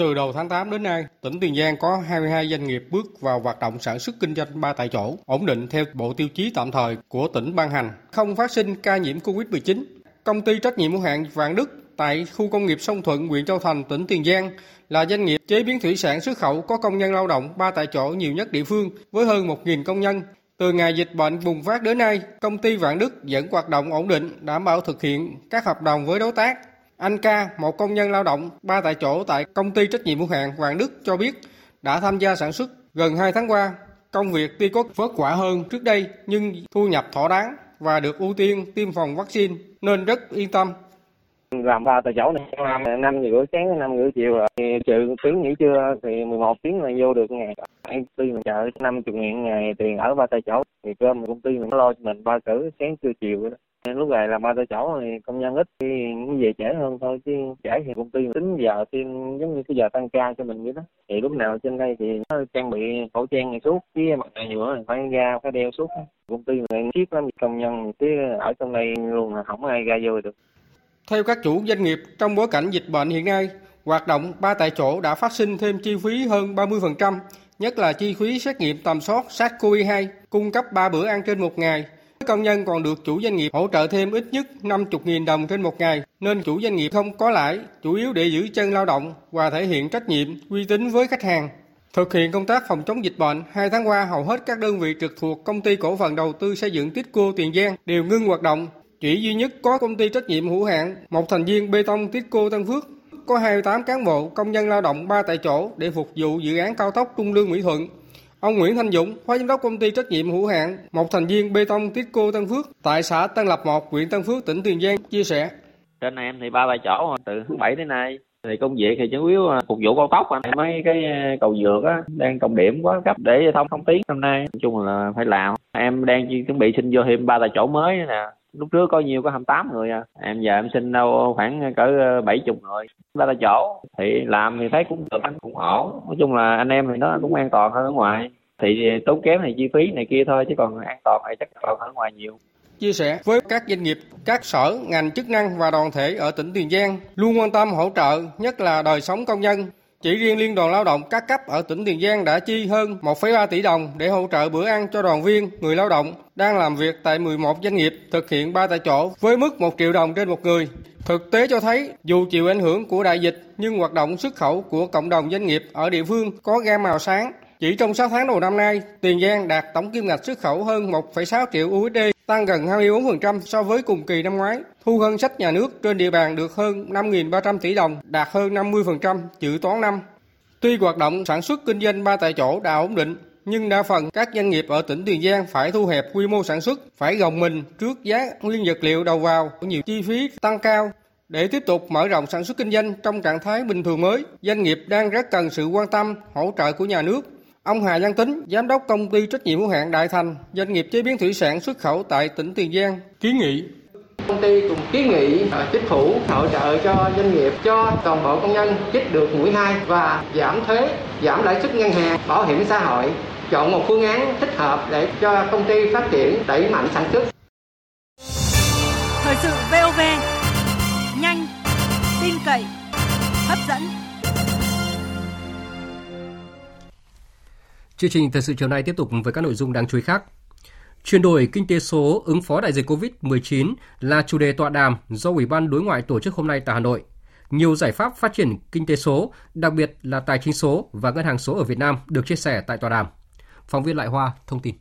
Từ đầu tháng 8 đến nay, tỉnh Tiền Giang có 22 doanh nghiệp bước vào hoạt động sản xuất kinh doanh ba tại chỗ, ổn định theo bộ tiêu chí tạm thời của tỉnh ban hành, không phát sinh ca nhiễm COVID-19. Công ty trách nhiệm hữu hạn Vạn Đức tại khu công nghiệp Sông Thuận, huyện Châu Thành, tỉnh Tiền Giang là doanh nghiệp chế biến thủy sản xuất khẩu có công nhân lao động ba tại chỗ nhiều nhất địa phương với hơn 1.000 công nhân. Từ ngày dịch bệnh bùng phát đến nay, công ty Vạn Đức vẫn hoạt động ổn định, đảm bảo thực hiện các hợp đồng với đối tác. Anh Ca, một công nhân lao động ba tại chỗ tại công ty trách nhiệm hữu hạn Hoàng Đức cho biết đã tham gia sản xuất gần 2 tháng qua. Công việc tuy có vất vả hơn trước đây nhưng thu nhập thỏa đáng và được ưu tiên tiêm phòng vaccine nên rất yên tâm. Làm ba tại chỗ này làm năm rưỡi sáng năm rưỡi chiều rồi. Trừ tiếng nghỉ trưa thì 11 tiếng là vô được ngày. Công ty mình chợ năm chục ngàn ngày tiền ở ba tại chỗ. Thì cơm công ty mình lo cho mình ba cử sáng trưa chiều đó lúc này làm ba tại chỗ thì công nhân ít thì về trễ hơn thôi chứ trễ thì công ty tính giờ thêm giống như cái giờ tăng ca cho mình vậy đó. Thì lúc nào trên đây thì nó trang bị khẩu trang này suốt với mặt nạ nhựa phải ra phải đeo suốt công ty này siết lắm công nhân chứ ở trong đây luôn là không ai ra vô được. Theo các chủ doanh nghiệp, trong bối cảnh dịch bệnh hiện nay, hoạt động ba tại chỗ đã phát sinh thêm chi phí hơn 30%, nhất là chi phí xét nghiệm tầm soát SARS-CoV-2, cung cấp 3 bữa ăn trên một ngày. Công nhân còn được chủ doanh nghiệp hỗ trợ thêm ít nhất 50.000 đồng trên một ngày, nên chủ doanh nghiệp không có lãi, chủ yếu để giữ chân lao động và thể hiện trách nhiệm, uy tín với khách hàng. Thực hiện công tác phòng chống dịch bệnh, hai tháng qua hầu hết các đơn vị trực thuộc công ty cổ phần đầu tư xây dựng Titco Tiền Giang đều ngưng hoạt động chỉ duy nhất có công ty trách nhiệm hữu hạn, một thành viên bê tông Tisco Tân Phước, có 28 cán bộ công nhân lao động ba tại chỗ để phục vụ dự án cao tốc Trung Lương Mỹ Thuận. Ông Nguyễn Thanh Dũng, phó giám đốc công ty trách nhiệm hữu hạn, một thành viên bê tông Tisco Tân Phước tại xã Tân Lập 1, huyện Tân Phước, tỉnh Tiền Giang chia sẻ. Trên này em thì ba ba chỗ từ tháng 7 đến nay. Thì công việc thì chủ yếu phục vụ cao tốc. Anh mấy cái ờ, cầu dược á đang trọng điểm quá cấp để thông thông tiến năm nay. Nói chung là phải làm. Em đang chuẩn bị xin vô thêm ba tài chỗ mới nè lúc trước có nhiều có 28 người à. Em giờ em xin đâu khoảng cỡ ờ, 70 người. Ra là chỗ thì làm thì thấy cũng được anh cũng ổn. Nói chung là anh em thì nó cũng an toàn hơn ở ngoài. Thì tốn kém này chi phí này kia thôi chứ còn an toàn thì chắc còn ở ngoài nhiều. Chia sẻ với các doanh nghiệp, các sở, ngành chức năng và đoàn thể ở tỉnh Tiền Giang luôn quan tâm hỗ trợ, nhất là đời sống công nhân, chỉ riêng Liên đoàn Lao động các cấp ở tỉnh Tiền Giang đã chi hơn 1,3 tỷ đồng để hỗ trợ bữa ăn cho đoàn viên, người lao động đang làm việc tại 11 doanh nghiệp thực hiện ba tại chỗ với mức 1 triệu đồng trên một người. Thực tế cho thấy, dù chịu ảnh hưởng của đại dịch nhưng hoạt động xuất khẩu của cộng đồng doanh nghiệp ở địa phương có gam màu sáng. Chỉ trong 6 tháng đầu năm nay, Tiền Giang đạt tổng kim ngạch xuất khẩu hơn 1,6 triệu USD, tăng gần 24% so với cùng kỳ năm ngoái. Thu ngân sách nhà nước trên địa bàn được hơn 5.300 tỷ đồng, đạt hơn 50% dự toán năm. Tuy hoạt động sản xuất kinh doanh ba tại chỗ đã ổn định, nhưng đa phần các doanh nghiệp ở tỉnh Tiền Giang phải thu hẹp quy mô sản xuất, phải gồng mình trước giá nguyên vật liệu đầu vào, nhiều chi phí tăng cao. Để tiếp tục mở rộng sản xuất kinh doanh trong trạng thái bình thường mới, doanh nghiệp đang rất cần sự quan tâm, hỗ trợ của nhà nước. Ông Hà Văn Tính, giám đốc công ty trách nhiệm hữu hạn Đại Thành, doanh nghiệp chế biến thủy sản xuất khẩu tại tỉnh Tiền Giang, kiến nghị Công ty cũng kiến nghị uh, chính phủ hỗ trợ cho doanh nghiệp cho toàn bộ công nhân chích được mũi 2 và giảm thuế, giảm lãi suất ngân hàng, bảo hiểm xã hội, chọn một phương án thích hợp để cho công ty phát triển đẩy mạnh sản xuất. Thời sự VOV nhanh, tin cậy, hấp dẫn. Chương trình thời sự chiều nay tiếp tục với các nội dung đáng chú ý khác. Chuyển đổi kinh tế số ứng phó đại dịch COVID-19 là chủ đề tọa đàm do Ủy ban Đối ngoại tổ chức hôm nay tại Hà Nội. Nhiều giải pháp phát triển kinh tế số, đặc biệt là tài chính số và ngân hàng số ở Việt Nam được chia sẻ tại tọa đàm. Phóng viên Lại Hoa thông tin.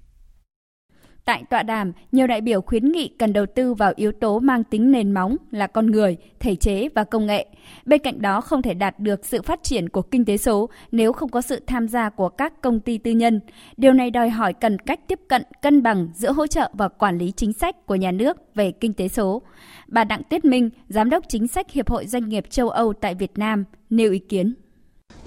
Tại tọa đàm, nhiều đại biểu khuyến nghị cần đầu tư vào yếu tố mang tính nền móng là con người, thể chế và công nghệ. Bên cạnh đó không thể đạt được sự phát triển của kinh tế số nếu không có sự tham gia của các công ty tư nhân. Điều này đòi hỏi cần cách tiếp cận cân bằng giữa hỗ trợ và quản lý chính sách của nhà nước về kinh tế số. Bà Đặng Tiết Minh, Giám đốc chính sách Hiệp hội Doanh nghiệp châu Âu tại Việt Nam, nêu ý kiến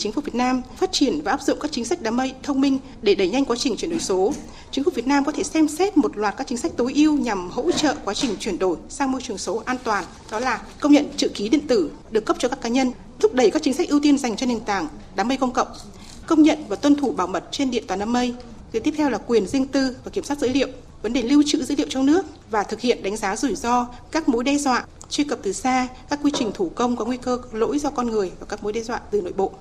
chính phủ Việt Nam phát triển và áp dụng các chính sách đám mây thông minh để đẩy nhanh quá trình chuyển đổi số. Chính phủ Việt Nam có thể xem xét một loạt các chính sách tối ưu nhằm hỗ trợ quá trình chuyển đổi sang môi trường số an toàn, đó là công nhận chữ ký điện tử được cấp cho các cá nhân, thúc đẩy các chính sách ưu tiên dành cho nền tảng đám mây công cộng, công nhận và tuân thủ bảo mật trên điện toán đám mây. Việc tiếp theo là quyền riêng tư và kiểm soát dữ liệu, vấn đề lưu trữ dữ liệu trong nước và thực hiện đánh giá rủi ro, các mối đe dọa, truy cập từ xa, các quy trình thủ công có nguy cơ lỗi do con người và các mối đe dọa từ nội bộ.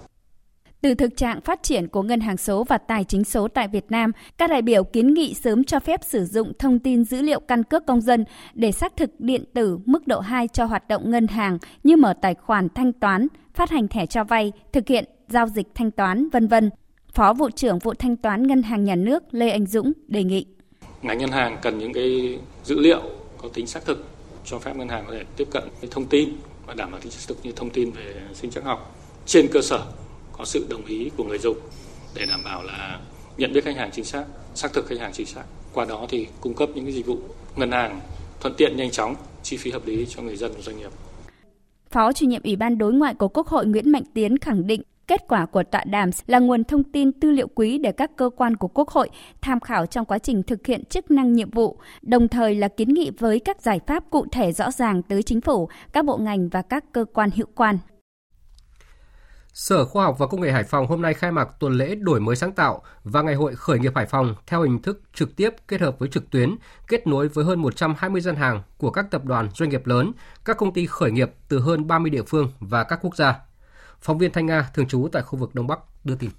Từ thực trạng phát triển của ngân hàng số và tài chính số tại Việt Nam, các đại biểu kiến nghị sớm cho phép sử dụng thông tin dữ liệu căn cước công dân để xác thực điện tử mức độ 2 cho hoạt động ngân hàng như mở tài khoản thanh toán, phát hành thẻ cho vay, thực hiện giao dịch thanh toán, vân vân. Phó vụ trưởng vụ thanh toán ngân hàng nhà nước Lê Anh Dũng đề nghị. Ngành ngân hàng cần những cái dữ liệu có tính xác thực cho phép ngân hàng có thể tiếp cận thông tin và đảm bảo tính xác thực như thông tin về sinh chắc học trên cơ sở có sự đồng ý của người dùng để đảm bảo là nhận biết khách hàng chính xác, xác thực khách hàng chính xác. Qua đó thì cung cấp những cái dịch vụ ngân hàng thuận tiện nhanh chóng, chi phí hợp lý cho người dân và doanh nghiệp. Phó chủ nhiệm Ủy ban Đối ngoại của Quốc hội Nguyễn Mạnh Tiến khẳng định kết quả của tọa đàm là nguồn thông tin tư liệu quý để các cơ quan của Quốc hội tham khảo trong quá trình thực hiện chức năng nhiệm vụ, đồng thời là kiến nghị với các giải pháp cụ thể rõ ràng tới chính phủ, các bộ ngành và các cơ quan hữu quan. Sở Khoa học và Công nghệ Hải Phòng hôm nay khai mạc tuần lễ đổi mới sáng tạo và ngày hội khởi nghiệp Hải Phòng theo hình thức trực tiếp kết hợp với trực tuyến, kết nối với hơn 120 gian hàng của các tập đoàn doanh nghiệp lớn, các công ty khởi nghiệp từ hơn 30 địa phương và các quốc gia. Phóng viên Thanh Nga thường trú tại khu vực Đông Bắc đưa tin.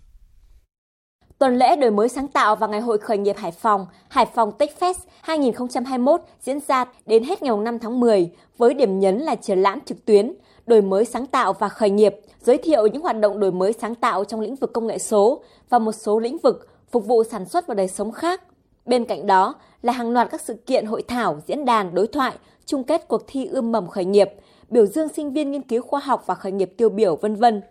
Tuần lễ đổi mới sáng tạo và ngày hội khởi nghiệp Hải Phòng, Hải Phòng Tech Fest 2021 diễn ra đến hết ngày 5 tháng 10 với điểm nhấn là triển lãm trực tuyến, đổi mới sáng tạo và khởi nghiệp, giới thiệu những hoạt động đổi mới sáng tạo trong lĩnh vực công nghệ số và một số lĩnh vực phục vụ sản xuất và đời sống khác. Bên cạnh đó là hàng loạt các sự kiện hội thảo, diễn đàn, đối thoại, chung kết cuộc thi ươm mầm khởi nghiệp, biểu dương sinh viên nghiên cứu khoa học và khởi nghiệp tiêu biểu vân vân.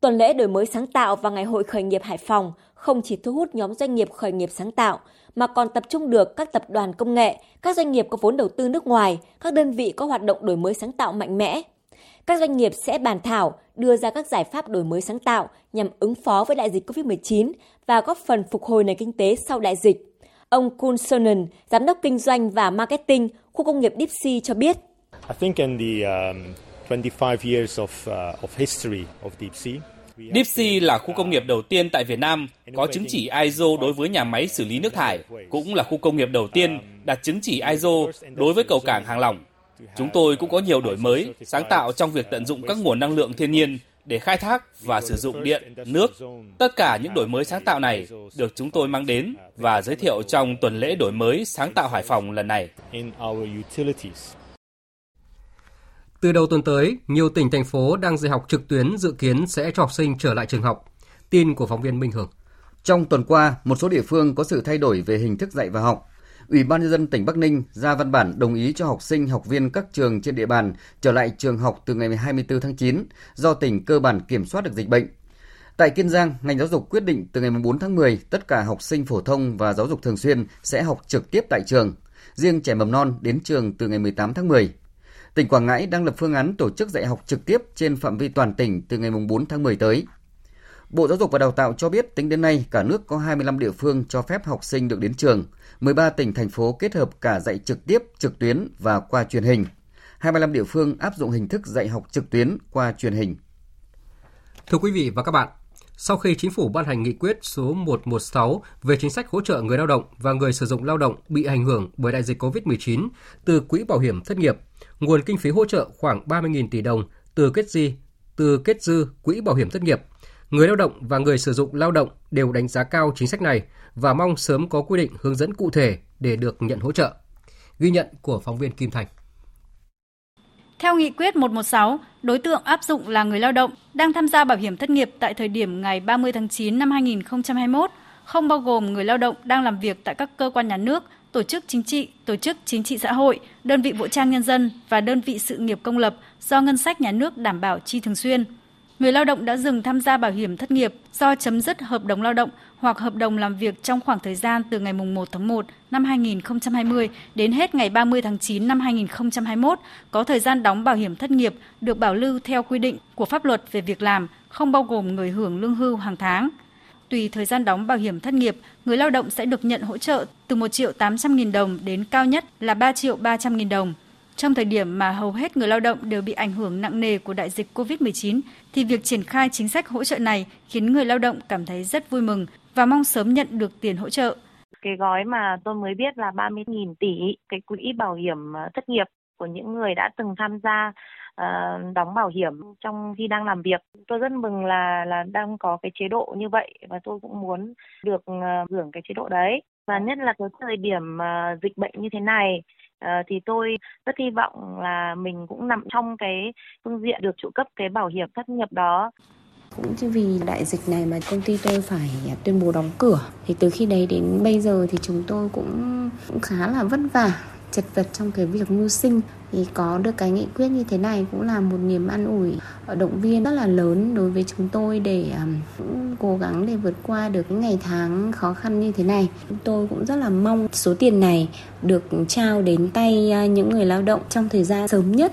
Tuần lễ đổi mới sáng tạo và ngày hội khởi nghiệp Hải Phòng không chỉ thu hút nhóm doanh nghiệp khởi nghiệp sáng tạo mà còn tập trung được các tập đoàn công nghệ, các doanh nghiệp có vốn đầu tư nước ngoài, các đơn vị có hoạt động đổi mới sáng tạo mạnh mẽ. Các doanh nghiệp sẽ bàn thảo, đưa ra các giải pháp đổi mới sáng tạo nhằm ứng phó với đại dịch COVID-19 và góp phần phục hồi nền kinh tế sau đại dịch. Ông Kun Sonnen, giám đốc kinh doanh và marketing khu công nghiệp Dipsy cho biết. I think in the um, 25 years of uh, of history of Deepsea Deepsea là khu công nghiệp đầu tiên tại Việt Nam có chứng chỉ ISO đối với nhà máy xử lý nước thải, cũng là khu công nghiệp đầu tiên đạt chứng chỉ ISO đối với cầu cảng hàng lỏng. Chúng tôi cũng có nhiều đổi mới, sáng tạo trong việc tận dụng các nguồn năng lượng thiên nhiên để khai thác và sử dụng điện, nước. Tất cả những đổi mới sáng tạo này được chúng tôi mang đến và giới thiệu trong tuần lễ đổi mới sáng tạo Hải Phòng lần này. Từ đầu tuần tới, nhiều tỉnh thành phố đang dạy học trực tuyến dự kiến sẽ cho học sinh trở lại trường học. Tin của phóng viên Minh Hường. Trong tuần qua, một số địa phương có sự thay đổi về hình thức dạy và học. Ủy ban nhân dân tỉnh Bắc Ninh ra văn bản đồng ý cho học sinh, học viên các trường trên địa bàn trở lại trường học từ ngày 24 tháng 9 do tỉnh cơ bản kiểm soát được dịch bệnh. Tại Kiên Giang, ngành giáo dục quyết định từ ngày 4 tháng 10, tất cả học sinh phổ thông và giáo dục thường xuyên sẽ học trực tiếp tại trường. Riêng trẻ mầm non đến trường từ ngày 18 tháng 10. Tỉnh Quảng Ngãi đang lập phương án tổ chức dạy học trực tiếp trên phạm vi toàn tỉnh từ ngày 4 tháng 10 tới. Bộ Giáo dục và Đào tạo cho biết tính đến nay cả nước có 25 địa phương cho phép học sinh được đến trường, 13 tỉnh thành phố kết hợp cả dạy trực tiếp, trực tuyến và qua truyền hình. 25 địa phương áp dụng hình thức dạy học trực tuyến qua truyền hình. Thưa quý vị và các bạn, sau khi chính phủ ban hành nghị quyết số 116 về chính sách hỗ trợ người lao động và người sử dụng lao động bị ảnh hưởng bởi đại dịch COVID-19 từ quỹ bảo hiểm thất nghiệp, nguồn kinh phí hỗ trợ khoảng 30.000 tỷ đồng từ kết di từ kết dư quỹ bảo hiểm thất nghiệp. Người lao động và người sử dụng lao động đều đánh giá cao chính sách này và mong sớm có quy định hướng dẫn cụ thể để được nhận hỗ trợ. Ghi nhận của phóng viên Kim Thành. Theo nghị quyết 116, đối tượng áp dụng là người lao động đang tham gia bảo hiểm thất nghiệp tại thời điểm ngày 30 tháng 9 năm 2021, không bao gồm người lao động đang làm việc tại các cơ quan nhà nước, tổ chức chính trị, tổ chức chính trị xã hội, đơn vị vũ trang nhân dân và đơn vị sự nghiệp công lập do ngân sách nhà nước đảm bảo chi thường xuyên. Người lao động đã dừng tham gia bảo hiểm thất nghiệp do chấm dứt hợp đồng lao động hoặc hợp đồng làm việc trong khoảng thời gian từ ngày 1 tháng 1 năm 2020 đến hết ngày 30 tháng 9 năm 2021 có thời gian đóng bảo hiểm thất nghiệp được bảo lưu theo quy định của pháp luật về việc làm, không bao gồm người hưởng lương hưu hàng tháng. Tùy thời gian đóng bảo hiểm thất nghiệp, người lao động sẽ được nhận hỗ trợ từ 1 triệu 800 nghìn đồng đến cao nhất là 3 triệu 300 nghìn đồng. Trong thời điểm mà hầu hết người lao động đều bị ảnh hưởng nặng nề của đại dịch COVID-19, thì việc triển khai chính sách hỗ trợ này khiến người lao động cảm thấy rất vui mừng và mong sớm nhận được tiền hỗ trợ. Cái gói mà tôi mới biết là 30.000 tỷ, cái quỹ bảo hiểm ờ, thất nghiệp của những người đã từng tham gia ờ, đóng bảo hiểm trong khi đang làm việc. Tôi rất mừng là là đang có cái chế độ như vậy và tôi cũng muốn được ờ, hưởng cái chế độ đấy. Và nhất là cái thời điểm dịch bệnh như thế này Ờ, thì tôi rất hy vọng là mình cũng nằm trong cái phương diện được trụ cấp cái bảo hiểm thất nghiệp đó. Cũng chỉ vì đại dịch này mà công ty tôi phải tuyên bố đóng cửa. Thì từ khi đấy đến bây giờ thì chúng tôi cũng, cũng khá là vất vả chật vật trong cái việc mưu sinh thì có được cái nghị quyết như thế này cũng là một niềm an ủi ờ, động viên rất là lớn đối với chúng tôi để um, cố gắng để vượt qua được những ngày tháng khó khăn như thế này. Chúng tôi cũng rất là mong số tiền này được trao đến tay ờ, những người lao động trong thời gian sớm nhất.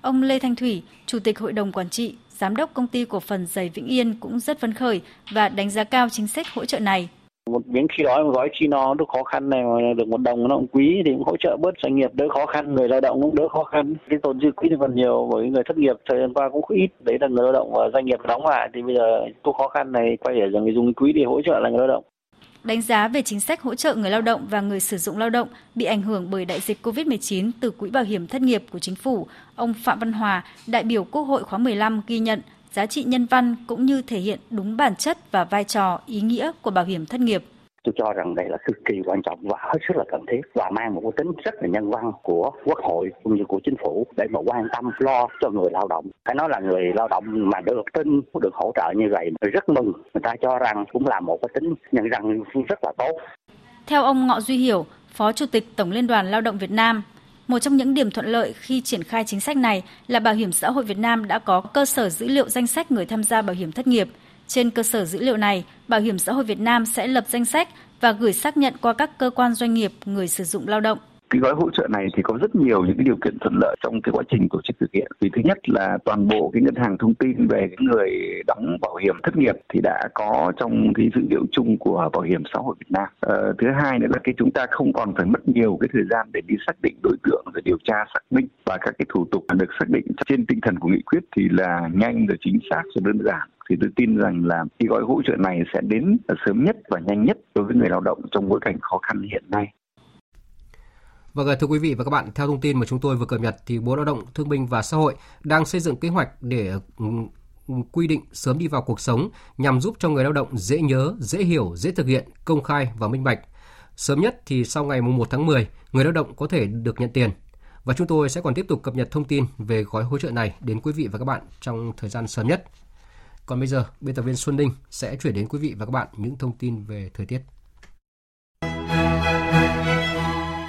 Ông Lê Thanh Thủy, Chủ tịch Hội đồng Quản trị, Giám đốc Công ty Cổ phần Giày Vĩnh Yên cũng rất phấn khởi và đánh giá cao chính sách hỗ trợ này một miếng khi đói một gói chi no lúc khó khăn này mà được một đồng nó cũng quý thì cũng hỗ trợ bớt doanh nghiệp đỡ khó khăn người lao động cũng đỡ khó khăn. Cái tồn dư quỹ thì còn nhiều bởi người thất nghiệp thời gian qua cũng ít đấy là người lao động và doanh nghiệp đóng lại thì bây giờ tôi khó khăn này quay để rằng dùng quỹ để hỗ trợ là người lao động. Đánh giá về chính sách hỗ trợ người lao động và người sử dụng lao động bị ảnh hưởng bởi đại dịch COVID-19 từ Quỹ Bảo hiểm Thất nghiệp của Chính phủ, ông Phạm Văn Hòa, đại biểu Quốc hội khóa 15 ghi nhận giá trị nhân văn cũng như thể hiện đúng bản chất và vai trò, ý nghĩa của bảo hiểm thất nghiệp. Tôi cho rằng đây là cực kỳ quan trọng và hết sức là cần thiết và mang một cái tính rất là nhân văn của quốc hội cũng như của chính phủ để mà quan tâm lo cho người lao động. Phải nói là người lao động mà được tin được hỗ trợ như vậy rất mừng. Người ta cho rằng cũng là một cái tính nhân văn rất là tốt. Theo ông Ngọ Duy Hiểu, Phó Chủ tịch Tổng Liên đoàn Lao động Việt Nam, một trong những điểm thuận lợi khi triển khai chính sách này là Bảo hiểm xã hội Việt Nam đã có cơ sở dữ liệu danh sách người tham gia bảo hiểm thất nghiệp. Trên cơ sở dữ liệu này, Bảo hiểm xã hội Việt Nam sẽ lập danh sách và gửi xác nhận qua các cơ quan doanh nghiệp người sử dụng lao động cái gói hỗ trợ này thì có rất nhiều những cái điều kiện thuận lợi trong cái quá trình tổ chức thực hiện. Vì thứ nhất là toàn bộ cái ngân hàng thông tin về cái người đóng bảo hiểm thất nghiệp thì đã có trong cái dữ liệu chung của bảo hiểm xã hội Việt Nam. Ờ, thứ hai nữa là cái chúng ta không còn phải mất nhiều cái thời gian để đi xác định đối tượng rồi điều tra xác minh và các cái thủ tục được xác định trên tinh thần của nghị quyết thì là nhanh rồi chính xác rồi đơn giản thì tôi tin rằng là cái gói hỗ trợ này sẽ đến sớm nhất và nhanh nhất đối với người lao động trong bối cảnh khó khăn hiện nay. Vâng, thưa quý vị và các bạn, theo thông tin mà chúng tôi vừa cập nhật thì Bộ Lao động Thương binh và Xã hội đang xây dựng kế hoạch để ừ, quy định sớm đi vào cuộc sống nhằm giúp cho người lao động dễ nhớ, dễ hiểu, dễ thực hiện, công khai và minh bạch. Sớm nhất thì sau ngày 1 tháng 10, người lao động có thể được nhận tiền. Và chúng tôi sẽ còn tiếp tục cập nhật thông tin về gói hỗ trợ này đến quý vị và các bạn trong thời gian sớm nhất. Còn bây giờ, biên tập viên Xuân Ninh sẽ chuyển đến quý vị và các bạn những thông tin về thời tiết.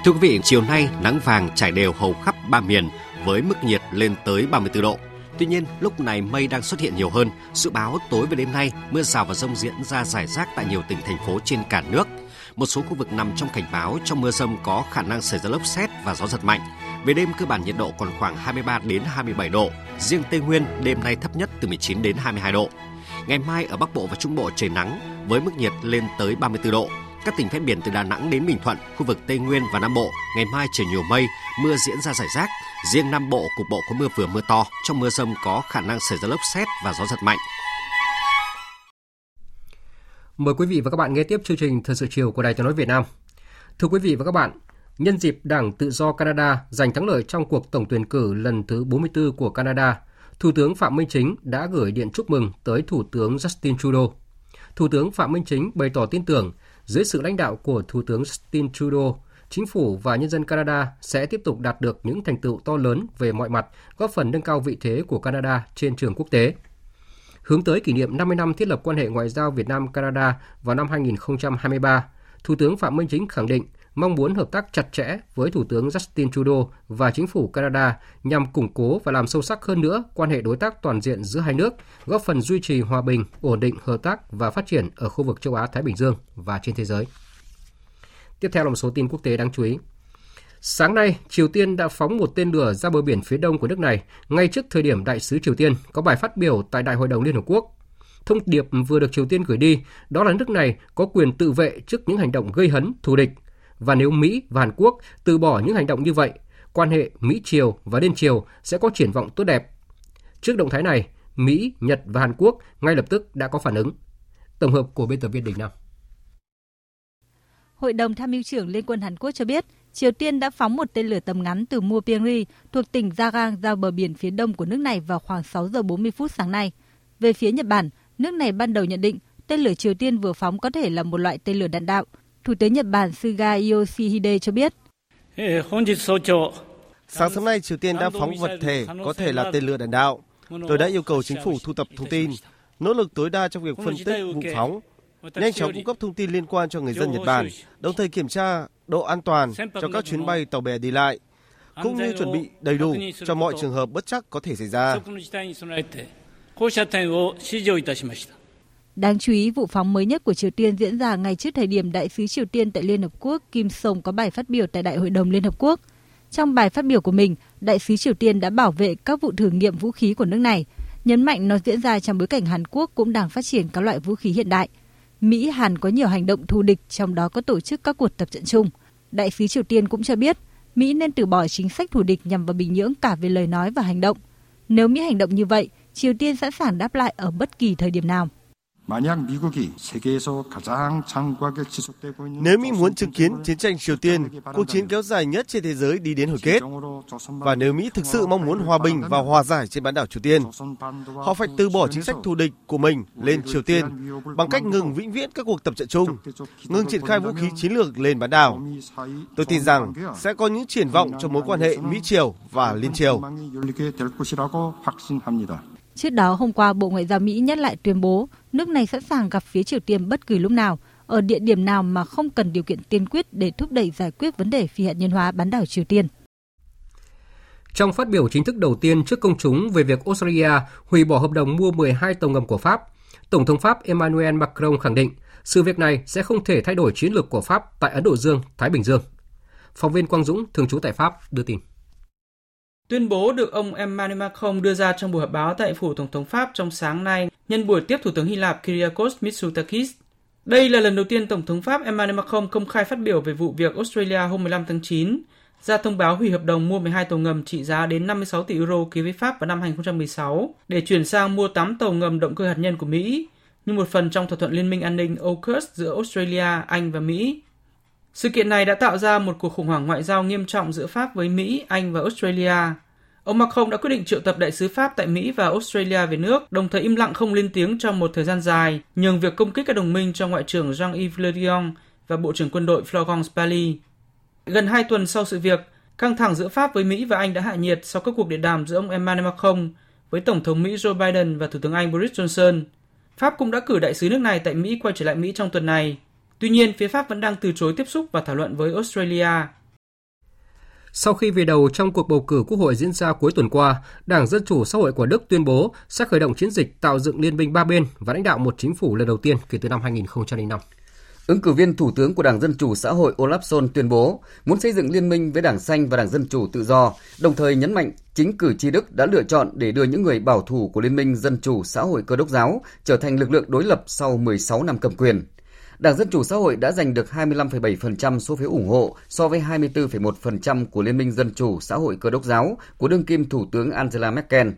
Thưa quý vị, chiều nay nắng vàng trải đều hầu khắp ba miền với mức nhiệt lên tới 34 độ. Tuy nhiên, lúc này mây đang xuất hiện nhiều hơn. Dự báo tối và đêm nay, mưa rào và rông diễn ra rải rác tại nhiều tỉnh thành phố trên cả nước. Một số khu vực nằm trong cảnh báo trong mưa rông có khả năng xảy ra lốc xét và gió giật mạnh. Về đêm cơ bản nhiệt độ còn khoảng 23 đến 27 độ. Riêng Tây Nguyên đêm nay thấp nhất từ 19 đến 22 độ. Ngày mai ở Bắc Bộ và Trung Bộ trời nắng với mức nhiệt lên tới 34 độ. Các tỉnh ven biển từ Đà Nẵng đến Bình Thuận, khu vực Tây Nguyên và Nam Bộ, ngày mai trời nhiều mây, mưa diễn ra rải rác. Riêng Nam Bộ cục bộ có mưa vừa mưa to, trong mưa rông có khả năng xảy ra lốc xét và gió giật mạnh. Mời quý vị và các bạn nghe tiếp chương trình Thời sự chiều của Đài Tiếng nói Việt Nam. Thưa quý vị và các bạn, nhân dịp Đảng Tự do Canada giành thắng lợi trong cuộc tổng tuyển cử lần thứ 44 của Canada, Thủ tướng Phạm Minh Chính đã gửi điện chúc mừng tới Thủ tướng Justin Trudeau. Thủ tướng Phạm Minh Chính bày tỏ tin tưởng dưới sự lãnh đạo của Thủ tướng Justin Trudeau, chính phủ và nhân dân Canada sẽ tiếp tục đạt được những thành tựu to lớn về mọi mặt, góp phần nâng cao vị thế của Canada trên trường quốc tế. Hướng tới kỷ niệm 50 năm thiết lập quan hệ ngoại giao Việt Nam Canada vào năm 2023, Thủ tướng Phạm Minh Chính khẳng định mong muốn hợp tác chặt chẽ với Thủ tướng Justin Trudeau và chính phủ Canada nhằm củng cố và làm sâu sắc hơn nữa quan hệ đối tác toàn diện giữa hai nước, góp phần duy trì hòa bình, ổn định, hợp tác và phát triển ở khu vực châu Á Thái Bình Dương và trên thế giới. Tiếp theo là một số tin quốc tế đáng chú ý. Sáng nay, Triều Tiên đã phóng một tên lửa ra bờ biển phía đông của nước này, ngay trước thời điểm đại sứ Triều Tiên có bài phát biểu tại Đại hội đồng Liên Hợp Quốc. Thông điệp vừa được Triều Tiên gửi đi, đó là nước này có quyền tự vệ trước những hành động gây hấn, thù địch. Và nếu Mỹ và Hàn Quốc từ bỏ những hành động như vậy, quan hệ Mỹ-Triều và Liên Triều sẽ có triển vọng tốt đẹp. Trước động thái này, Mỹ, Nhật và Hàn Quốc ngay lập tức đã có phản ứng. Tổng hợp của biên tập viên Đình Nam. Hội đồng tham mưu trưởng Liên quân Hàn Quốc cho biết, Triều Tiên đã phóng một tên lửa tầm ngắn từ Mua Pyongri thuộc tỉnh Jagang ra bờ biển phía đông của nước này vào khoảng 6 giờ 40 phút sáng nay. Về phía Nhật Bản, nước này ban đầu nhận định tên lửa Triều Tiên vừa phóng có thể là một loại tên lửa đạn đạo. Thủ tướng Nhật Bản Suga Yoshihide cho biết. Sáng sớm nay, Triều Tiên đã phóng vật thể có thể là tên lửa đạn đạo. Tôi đã yêu cầu chính phủ thu thập thông tin, nỗ lực tối đa trong việc phân tích vụ phóng nhanh chóng cung cấp thông tin liên quan cho người dân Nhật Bản, đồng thời kiểm tra độ an toàn cho các chuyến bay tàu bè đi lại, cũng như chuẩn bị đầy đủ cho mọi trường hợp bất chắc có thể xảy ra. Đáng chú ý, vụ phóng mới nhất của Triều Tiên diễn ra ngay trước thời điểm Đại sứ Triều Tiên tại Liên Hợp Quốc Kim Song có bài phát biểu tại Đại hội đồng Liên Hợp Quốc. Trong bài phát biểu của mình, Đại sứ Triều Tiên đã bảo vệ các vụ thử nghiệm vũ khí của nước này, nhấn mạnh nó diễn ra trong bối cảnh Hàn Quốc cũng đang phát triển các loại vũ khí hiện đại – Mỹ Hàn có nhiều hành động thù địch, trong đó có tổ chức các cuộc tập trận chung. Đại sứ Triều Tiên cũng cho biết, Mỹ nên từ bỏ chính sách thù địch nhằm vào Bình Nhưỡng cả về lời nói và hành động. Nếu Mỹ hành động như vậy, Triều Tiên sẵn sàng đáp lại ở bất kỳ thời điểm nào. Nếu Mỹ muốn chứng kiến chiến tranh Triều Tiên, cuộc chiến kéo dài nhất trên thế giới đi đến hồi kết, và nếu Mỹ thực sự mong muốn hòa bình và hòa giải trên bán đảo Triều Tiên, họ phải từ bỏ chính sách thù địch của mình lên Triều Tiên bằng cách ngừng vĩnh viễn các cuộc tập trận chung, ngừng triển khai vũ khí chiến lược lên bán đảo. Tôi tin rằng sẽ có những triển vọng cho mối quan hệ Mỹ-Triều và Liên Triều. Trước đó, hôm qua, Bộ Ngoại giao Mỹ nhắc lại tuyên bố nước này sẵn sàng gặp phía Triều Tiên bất kỳ lúc nào, ở địa điểm nào mà không cần điều kiện tiên quyết để thúc đẩy giải quyết vấn đề phi hạt nhân hóa bán đảo Triều Tiên. Trong phát biểu chính thức đầu tiên trước công chúng về việc Australia hủy bỏ hợp đồng mua 12 tàu ngầm của Pháp, Tổng thống Pháp Emmanuel Macron khẳng định sự việc này sẽ không thể thay đổi chiến lược của Pháp tại Ấn Độ Dương, Thái Bình Dương. Phóng viên Quang Dũng, thường trú tại Pháp, đưa tin. Tuyên bố được ông Emmanuel Macron đưa ra trong buổi họp báo tại phủ Tổng thống Pháp trong sáng nay nhân buổi tiếp Thủ tướng Hy Lạp Kyriakos Mitsotakis. Đây là lần đầu tiên Tổng thống Pháp Emmanuel Macron công khai phát biểu về vụ việc Australia hôm 15 tháng 9, ra thông báo hủy hợp đồng mua 12 tàu ngầm trị giá đến 56 tỷ euro ký với Pháp vào năm 2016 để chuyển sang mua 8 tàu ngầm động cơ hạt nhân của Mỹ, như một phần trong thỏa thuận liên minh an ninh AUKUS giữa Australia, Anh và Mỹ. Sự kiện này đã tạo ra một cuộc khủng hoảng ngoại giao nghiêm trọng giữa Pháp với Mỹ, Anh và Australia. Ông Macron đã quyết định triệu tập đại sứ Pháp tại Mỹ và Australia về nước, đồng thời im lặng không lên tiếng trong một thời gian dài, nhường việc công kích các đồng minh cho Ngoại trưởng Jean-Yves Le Drian và Bộ trưởng quân đội Florence Pagny. Gần hai tuần sau sự việc, căng thẳng giữa Pháp với Mỹ và Anh đã hạ nhiệt sau các cuộc điện đàm giữa ông Emmanuel Macron với Tổng thống Mỹ Joe Biden và Thủ tướng Anh Boris Johnson. Pháp cũng đã cử đại sứ nước này tại Mỹ quay trở lại Mỹ trong tuần này. Tuy nhiên, phía Pháp vẫn đang từ chối tiếp xúc và thảo luận với Australia. Sau khi về đầu trong cuộc bầu cử Quốc hội diễn ra cuối tuần qua, Đảng Dân Chủ Xã hội của Đức tuyên bố sẽ khởi động chiến dịch tạo dựng liên minh ba bên và lãnh đạo một chính phủ lần đầu tiên kể từ năm 2005. Ứng cử viên Thủ tướng của Đảng Dân Chủ Xã hội Olaf Scholz tuyên bố muốn xây dựng liên minh với Đảng Xanh và Đảng Dân Chủ Tự do, đồng thời nhấn mạnh chính cử tri Đức đã lựa chọn để đưa những người bảo thủ của Liên minh Dân Chủ Xã hội Cơ đốc giáo trở thành lực lượng đối lập sau 16 năm cầm quyền. Đảng Dân Chủ Xã hội đã giành được 25,7% số phiếu ủng hộ so với 24,1% của Liên minh Dân Chủ Xã hội Cơ đốc giáo của đương kim Thủ tướng Angela Merkel.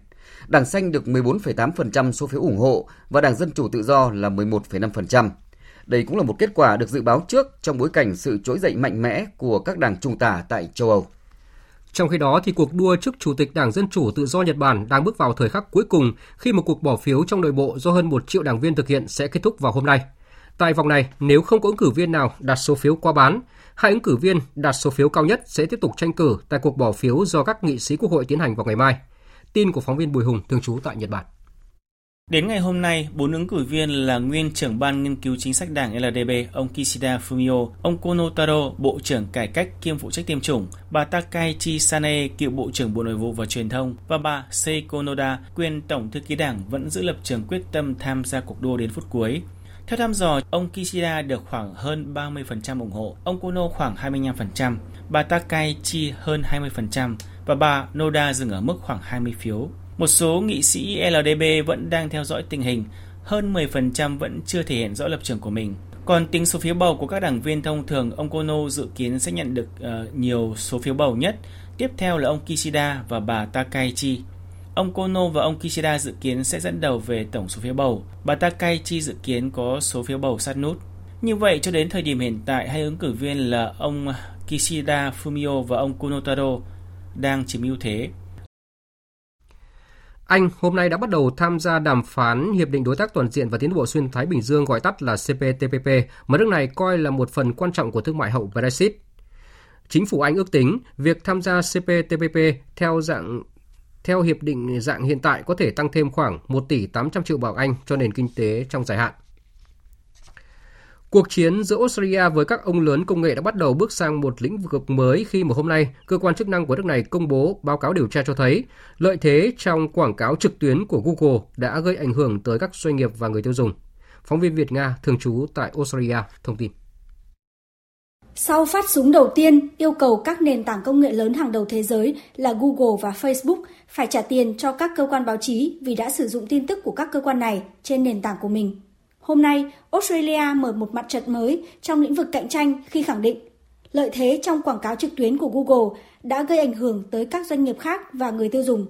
Đảng Xanh được 14,8% số phiếu ủng hộ và Đảng Dân Chủ Tự do là 11,5%. Đây cũng là một kết quả được dự báo trước trong bối cảnh sự trỗi dậy mạnh mẽ của các đảng trung tả tại châu Âu. Trong khi đó, thì cuộc đua chức Chủ tịch Đảng Dân Chủ Tự do Nhật Bản đang bước vào thời khắc cuối cùng khi một cuộc bỏ phiếu trong nội bộ do hơn một triệu đảng viên thực hiện sẽ kết thúc vào hôm nay. Tại vòng này, nếu không có ứng cử viên nào đạt số phiếu qua bán, hai ứng cử viên đạt số phiếu cao nhất sẽ tiếp tục tranh cử tại cuộc bỏ phiếu do các nghị sĩ quốc hội tiến hành vào ngày mai. Tin của phóng viên Bùi Hùng thường trú tại Nhật Bản. Đến ngày hôm nay, bốn ứng cử viên là nguyên trưởng ban nghiên cứu chính sách đảng LDP, ông Kishida Fumio, ông Kono Taro, Bộ trưởng Cải cách kiêm phụ trách tiêm chủng, bà Takaichi Sane, cựu Bộ trưởng Bộ Nội vụ và Truyền thông, và bà Seiko Noda, quyền Tổng thư ký đảng vẫn giữ lập trường quyết tâm tham gia cuộc đua đến phút cuối. Theo thăm dò, ông Kishida được khoảng hơn 30% ủng hộ, ông Kono khoảng 25%, bà Takaichi hơn 20% và bà Noda dừng ở mức khoảng 20 phiếu. Một số nghị sĩ LDP vẫn đang theo dõi tình hình, hơn 10% vẫn chưa thể hiện rõ lập trường của mình. Còn tính số phiếu bầu của các đảng viên thông thường, ông Kono dự kiến sẽ nhận được uh, nhiều số phiếu bầu nhất. Tiếp theo là ông Kishida và bà Takaichi. Ông Kono và ông Kishida dự kiến sẽ dẫn đầu về tổng số phiếu bầu. Bà Takaichi dự kiến có số phiếu bầu sát nút. Như vậy, cho đến thời điểm hiện tại, hai ứng cử viên là ông Kishida Fumio và ông Kunotaro đang chiếm ưu thế. Anh hôm nay đã bắt đầu tham gia đàm phán Hiệp định Đối tác Toàn diện và Tiến bộ Xuyên Thái Bình Dương gọi tắt là CPTPP, mà nước này coi là một phần quan trọng của thương mại hậu Brexit. Chính phủ Anh ước tính việc tham gia CPTPP theo dạng theo hiệp định dạng hiện tại có thể tăng thêm khoảng 1 tỷ 800 triệu bảng Anh cho nền kinh tế trong dài hạn. Cuộc chiến giữa Australia với các ông lớn công nghệ đã bắt đầu bước sang một lĩnh vực mới khi mà hôm nay, cơ quan chức năng của nước này công bố báo cáo điều tra cho thấy lợi thế trong quảng cáo trực tuyến của Google đã gây ảnh hưởng tới các doanh nghiệp và người tiêu dùng. Phóng viên Việt Nga thường trú tại Australia thông tin. Sau phát súng đầu tiên yêu cầu các nền tảng công nghệ lớn hàng đầu thế giới là Google và Facebook phải trả tiền cho các cơ quan báo chí vì đã sử dụng tin tức của các cơ quan này trên nền tảng của mình. Hôm nay, Australia mở một mặt trận mới trong lĩnh vực cạnh tranh khi khẳng định lợi thế trong quảng cáo trực tuyến của Google đã gây ảnh hưởng tới các doanh nghiệp khác và người tiêu dùng.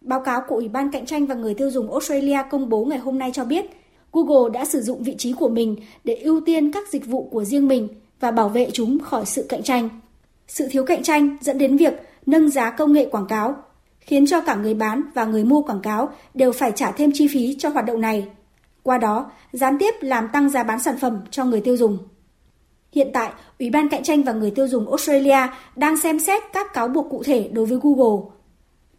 Báo cáo của Ủy ban Cạnh tranh và Người tiêu dùng Australia công bố ngày hôm nay cho biết, Google đã sử dụng vị trí của mình để ưu tiên các dịch vụ của riêng mình và bảo vệ chúng khỏi sự cạnh tranh. Sự thiếu cạnh tranh dẫn đến việc nâng giá công nghệ quảng cáo, khiến cho cả người bán và người mua quảng cáo đều phải trả thêm chi phí cho hoạt động này. Qua đó, gián tiếp làm tăng giá bán sản phẩm cho người tiêu dùng. Hiện tại, Ủy ban Cạnh tranh và Người tiêu dùng Australia đang xem xét các cáo buộc cụ thể đối với Google.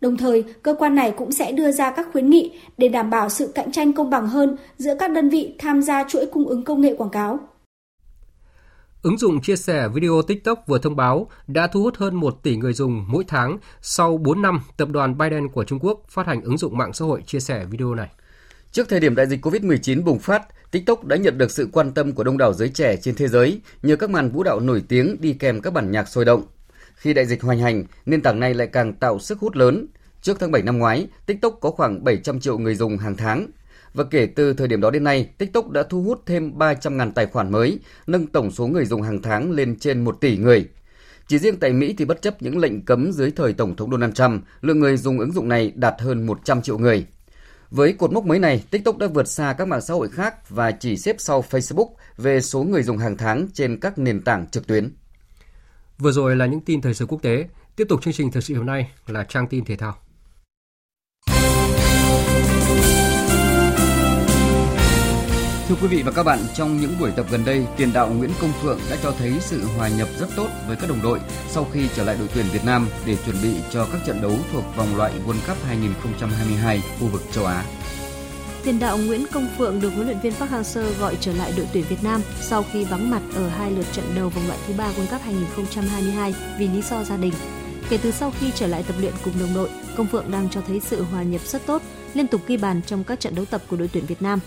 Đồng thời, cơ quan này cũng sẽ đưa ra các khuyến nghị để đảm bảo sự cạnh tranh công bằng hơn giữa các đơn vị tham gia chuỗi cung ứng công nghệ quảng cáo. Ứng dụng chia sẻ video TikTok vừa thông báo đã thu hút hơn 1 tỷ người dùng mỗi tháng sau 4 năm tập đoàn Biden của Trung Quốc phát hành ứng dụng mạng xã hội chia sẻ video này. Trước thời điểm đại dịch COVID-19 bùng phát, TikTok đã nhận được sự quan tâm của đông đảo giới trẻ trên thế giới nhờ các màn vũ đạo nổi tiếng đi kèm các bản nhạc sôi động. Khi đại dịch hoành hành, nền tảng này lại càng tạo sức hút lớn. Trước tháng 7 năm ngoái, TikTok có khoảng 700 triệu người dùng hàng tháng. Và kể từ thời điểm đó đến nay, TikTok đã thu hút thêm 300.000 tài khoản mới, nâng tổng số người dùng hàng tháng lên trên 1 tỷ người. Chỉ riêng tại Mỹ thì bất chấp những lệnh cấm dưới thời Tổng thống Donald Trump, lượng người dùng ứng dụng này đạt hơn 100 triệu người. Với cột mốc mới này, TikTok đã vượt xa các mạng xã hội khác và chỉ xếp sau Facebook về số người dùng hàng tháng trên các nền tảng trực tuyến. Vừa rồi là những tin thời sự quốc tế. Tiếp tục chương trình thời sự hôm nay là trang tin thể thao. Thưa quý vị và các bạn, trong những buổi tập gần đây, tiền đạo Nguyễn Công Phượng đã cho thấy sự hòa nhập rất tốt với các đồng đội sau khi trở lại đội tuyển Việt Nam để chuẩn bị cho các trận đấu thuộc vòng loại World Cup 2022 khu vực châu Á. Tiền đạo Nguyễn Công Phượng được huấn luyện viên Park Hang-seo gọi trở lại đội tuyển Việt Nam sau khi vắng mặt ở hai lượt trận đầu vòng loại thứ ba World Cup 2022 vì lý do gia đình. Kể từ sau khi trở lại tập luyện cùng đồng đội, Công Phượng đang cho thấy sự hòa nhập rất tốt, liên tục ghi bàn trong các trận đấu tập của đội tuyển Việt Nam.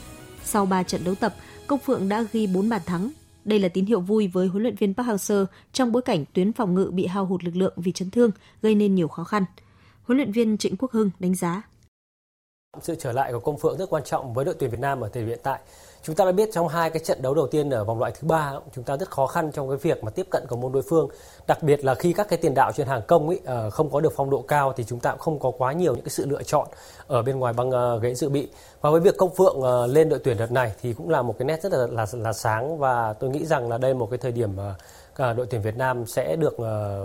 Sau 3 trận đấu tập, Công Phượng đã ghi 4 bàn thắng. Đây là tín hiệu vui với huấn luyện viên Park Hang-seo trong bối cảnh tuyến phòng ngự bị hao hụt lực lượng vì chấn thương, gây nên nhiều khó khăn. Huấn luyện viên Trịnh Quốc Hưng đánh giá. Sự trở lại của Công Phượng rất quan trọng với đội tuyển Việt Nam ở thời điểm hiện tại. Chúng ta đã biết trong hai cái trận đấu đầu tiên ở vòng loại thứ ba chúng ta rất khó khăn trong cái việc mà tiếp cận cầu môn đối phương. Đặc biệt là khi các cái tiền đạo trên hàng công ấy ờ, không có được phong độ cao thì chúng ta cũng không có quá nhiều những cái sự lựa chọn ở bên ngoài băng ờ, ghế dự bị. Và với việc Công Phượng ờ, lên đội tuyển đợt này thì cũng là một cái nét rất là là, là sáng và tôi nghĩ rằng là đây một cái thời điểm mà đội tuyển Việt Nam sẽ được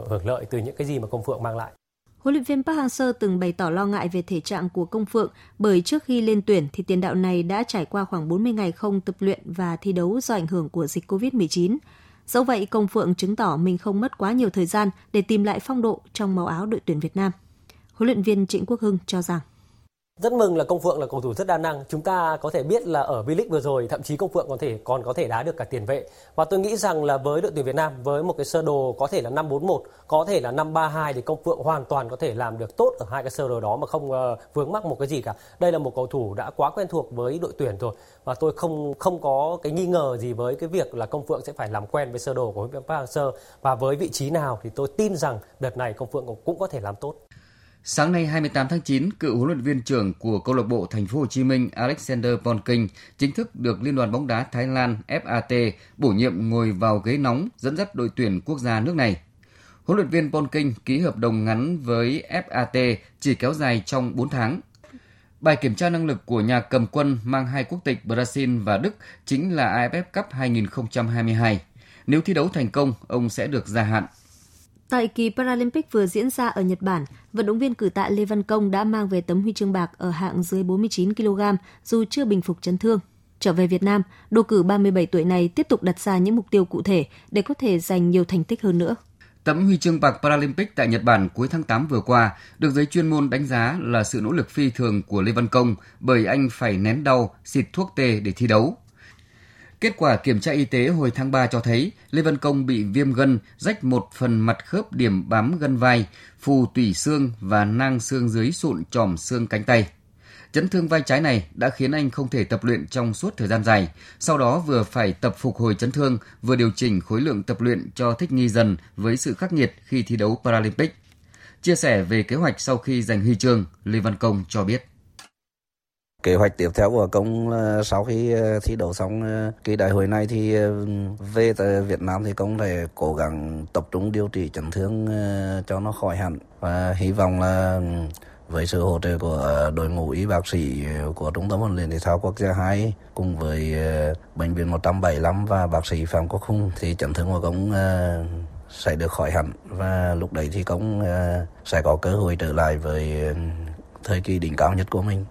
hưởng lợi từ những cái gì mà Công Phượng mang lại. Huấn luyện viên Park Hang-seo từng bày tỏ lo ngại về thể trạng của Công Phượng bởi trước khi lên tuyển thì tiền đạo này đã trải qua khoảng 40 ngày không tập luyện và thi đấu do ảnh hưởng của dịch Covid-19. Dẫu vậy, Công Phượng chứng tỏ mình không mất quá nhiều thời gian để tìm lại phong độ trong màu áo đội tuyển Việt Nam. Huấn luyện viên Trịnh Quốc Hưng cho rằng rất mừng là Công Phượng là cầu thủ rất đa năng. Chúng ta có thể biết là ở V-League vừa rồi thậm chí Công Phượng có thể còn có thể đá được cả tiền vệ. Và tôi nghĩ rằng là với đội tuyển Việt Nam với một cái sơ đồ có thể là 5-4-1, có thể là 5-3-2 thì Công Phượng hoàn toàn có thể làm được tốt ở hai cái sơ đồ đó mà không uh, vướng mắc một cái gì cả. Đây là một cầu thủ đã quá quen thuộc với đội tuyển rồi và tôi không không có cái nghi ngờ gì với cái việc là Công Phượng sẽ phải làm quen với sơ đồ của Park Hang-seo và với vị trí nào thì tôi tin rằng đợt này Công Phượng cũng có thể làm tốt. Sáng nay 28 tháng 9, cựu huấn luyện viên trưởng của câu lạc bộ Thành phố Hồ Chí Minh Alexander Bonking chính thức được Liên đoàn bóng đá Thái Lan FAT bổ nhiệm ngồi vào ghế nóng dẫn dắt đội tuyển quốc gia nước này. Huấn luyện viên Bonking ký hợp đồng ngắn với FAT chỉ kéo dài trong 4 tháng. Bài kiểm tra năng lực của nhà cầm quân mang hai quốc tịch Brazil và Đức chính là AFF Cup 2022. Nếu thi đấu thành công, ông sẽ được gia hạn. Tại kỳ Paralympic vừa diễn ra ở Nhật Bản, vận động viên cử tạ Lê Văn Công đã mang về tấm huy chương bạc ở hạng dưới 49 kg dù chưa bình phục chấn thương. Trở về Việt Nam, đô cử 37 tuổi này tiếp tục đặt ra những mục tiêu cụ thể để có thể giành nhiều thành tích hơn nữa. Tấm huy chương bạc Paralympic tại Nhật Bản cuối tháng 8 vừa qua được giới chuyên môn đánh giá là sự nỗ lực phi thường của Lê Văn Công bởi anh phải nén đau, xịt thuốc tê để thi đấu. Kết quả kiểm tra y tế hồi tháng 3 cho thấy Lê Văn Công bị viêm gân, rách một phần mặt khớp điểm bám gân vai, phù tủy xương và nang xương dưới sụn tròm xương cánh tay. Chấn thương vai trái này đã khiến anh không thể tập luyện trong suốt thời gian dài, sau đó vừa phải tập phục hồi chấn thương, vừa điều chỉnh khối lượng tập luyện cho thích nghi dần với sự khắc nghiệt khi thi đấu Paralympic. Chia sẻ về kế hoạch sau khi giành huy chương, Lê Văn Công cho biết. Kế hoạch tiếp theo của công sau khi ờ, thi đấu xong ờ, kỳ cái đại hội này thì ờ, về tại Việt Nam thì công sẽ cố gắng tập trung điều trị chấn thương cho nó khỏi hẳn và hy vọng là ừ, với sự hỗ trợ của đội ngũ y bác sĩ của Trung tâm huấn luyện thể thao quốc gia 2 cùng với bệnh viện 175 và bác sĩ Phạm Quốc Hùng thì chấn thương của công sẽ được khỏi hẳn và lúc đấy thì công sẽ có cơ hội trở lại với ừ, thời kỳ đỉnh cao nhất của mình.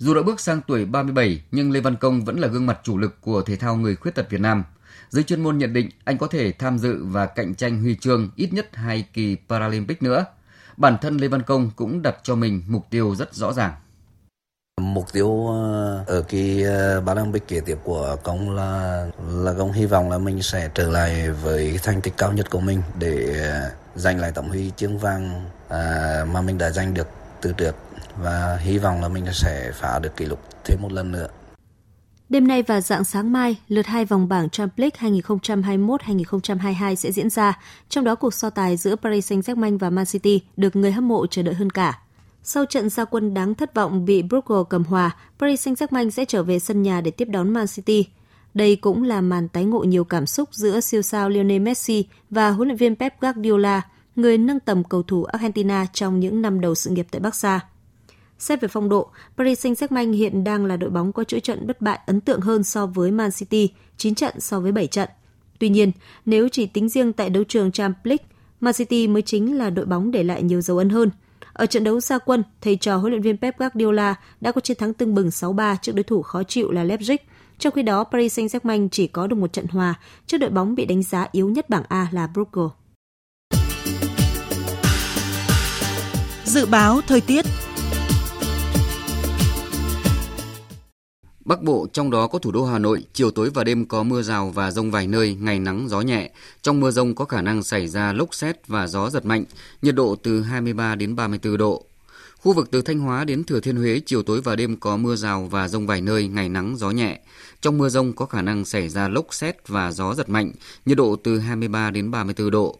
Dù đã bước sang tuổi 37 nhưng Lê Văn Công vẫn là gương mặt chủ lực của thể thao người khuyết tật Việt Nam. Giới chuyên môn nhận định anh có thể tham dự và cạnh tranh huy chương ít nhất hai kỳ Paralympic nữa. Bản thân Lê Văn Công cũng đặt cho mình mục tiêu rất rõ ràng. Mục tiêu ờ, ở kỳ ờ, Paralympic kế tiếp của công là là công hy vọng là mình sẽ trở lại với thành tích cao nhất của mình để ờ, giành lại tấm huy chương vàng mà mình đã giành được từ trước và hy vọng là mình sẽ phá được kỷ lục thêm một lần nữa. Đêm nay và dạng sáng mai, lượt hai vòng bảng Champions League 2021-2022 sẽ diễn ra, trong đó cuộc so tài giữa Paris Saint-Germain và Man City được người hâm mộ chờ đợi hơn cả. Sau trận gia quân đáng thất vọng bị Brugge cầm hòa, Paris Saint-Germain sẽ trở về sân nhà để tiếp đón Man City. Đây cũng là màn tái ngộ nhiều cảm xúc giữa siêu sao Lionel Messi và huấn luyện viên Pep Guardiola, người nâng tầm cầu thủ Argentina trong những năm đầu sự nghiệp tại Barca. Xét về phong độ, Paris Saint-Germain hiện đang là đội bóng có chuỗi trận bất bại ấn tượng hơn so với Man City, 9 trận so với 7 trận. Tuy nhiên, nếu chỉ tính riêng tại đấu trường Champions League, Man City mới chính là đội bóng để lại nhiều dấu ấn hơn. Ở trận đấu gia quân, thầy trò huấn luyện viên Pep Guardiola đã có chiến thắng tưng bừng 6-3 trước đối thủ khó chịu là Leipzig. Trong khi đó, Paris Saint-Germain chỉ có được một trận hòa trước đội bóng bị đánh giá yếu nhất bảng A là Brugge. Dự báo thời tiết Bắc Bộ trong đó có thủ đô Hà Nội, chiều tối và đêm có mưa rào và rông vài nơi, ngày nắng gió nhẹ. Trong mưa rông có khả năng xảy ra lốc xét và gió giật mạnh, nhiệt độ từ 23 đến 34 độ. Khu vực từ Thanh Hóa đến Thừa Thiên Huế chiều tối và đêm có mưa rào và rông vài nơi, ngày nắng gió nhẹ. Trong mưa rông có khả năng xảy ra lốc xét và gió giật mạnh, nhiệt độ từ 23 đến 34 độ.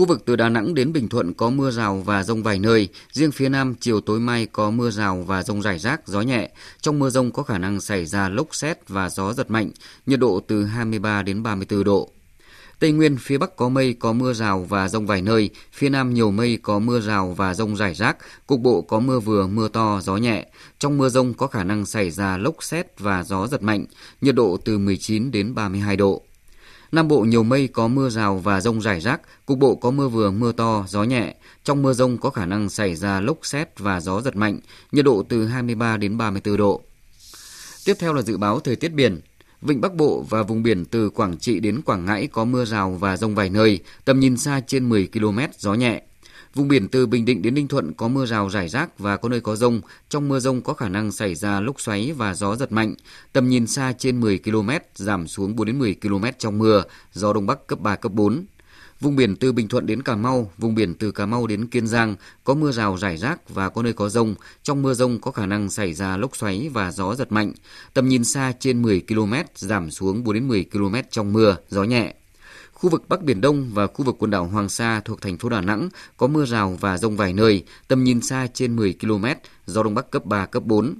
Khu vực từ Đà Nẵng đến Bình Thuận có mưa rào và rông vài nơi, riêng phía Nam chiều tối mai có mưa rào và rông rải rác, gió nhẹ. Trong mưa rông có khả năng xảy ra lốc xét và gió giật mạnh, nhiệt độ từ 23 đến 34 độ. Tây Nguyên, phía Bắc có mây, có mưa rào và rông vài nơi, phía Nam nhiều mây, có mưa rào và rông rải rác, cục bộ có mưa vừa, mưa to, gió nhẹ. Trong mưa rông có khả năng xảy ra lốc xét và gió giật mạnh, nhiệt độ từ 19 đến 32 độ. Nam Bộ nhiều mây có mưa rào và rông rải rác, cục bộ có mưa vừa mưa to, gió nhẹ. Trong mưa rông có khả năng xảy ra lốc xét và gió giật mạnh, nhiệt độ từ 23 đến 34 độ. Tiếp theo là dự báo thời tiết biển. Vịnh Bắc Bộ và vùng biển từ Quảng Trị đến Quảng Ngãi có mưa rào và rông vài nơi, tầm nhìn xa trên 10 km, gió nhẹ. Vùng biển từ Bình Định đến Ninh Thuận có mưa rào rải rác và có nơi có rông. Trong mưa rông có khả năng xảy ra lốc xoáy và gió giật mạnh. Tầm nhìn xa trên 10 km, giảm xuống 4 đến 10 km trong mưa, gió Đông Bắc cấp 3, cấp 4. Vùng biển từ Bình Thuận đến Cà Mau, vùng biển từ Cà Mau đến Kiên Giang có mưa rào rải rác và có nơi có rông. Trong mưa rông có khả năng xảy ra lốc xoáy và gió giật mạnh. Tầm nhìn xa trên 10 km, giảm xuống 4 đến 10 km trong mưa, gió nhẹ. Khu vực Bắc Biển Đông và khu vực quần đảo Hoàng Sa thuộc thành phố Đà Nẵng có mưa rào và rông vài nơi, tầm nhìn xa trên 10 km, gió Đông Bắc cấp 3, cấp 4.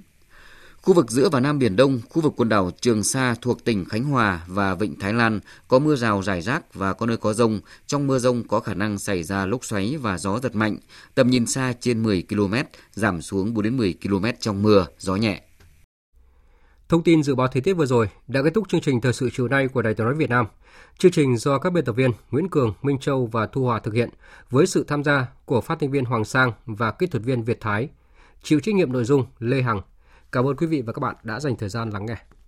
Khu vực giữa và Nam Biển Đông, khu vực quần đảo Trường Sa thuộc tỉnh Khánh Hòa và Vịnh Thái Lan có mưa rào rải rác và có nơi có rông. Trong mưa rông có khả năng xảy ra lốc xoáy và gió giật mạnh. Tầm nhìn xa trên 10 km, giảm xuống 4 đến 10 km trong mưa, gió nhẹ. Thông tin dự báo thời tiết vừa rồi đã kết thúc chương trình thời sự chiều nay của Đài Tiếng nói Việt Nam. Chương trình do các biên tập viên Nguyễn Cường, Minh Châu và Thu Hòa thực hiện với sự tham gia của phát thanh viên Hoàng Sang và kỹ thuật viên Việt Thái. Chịu trách nhiệm nội dung Lê Hằng. Cảm ơn quý vị và các bạn đã dành thời gian lắng nghe.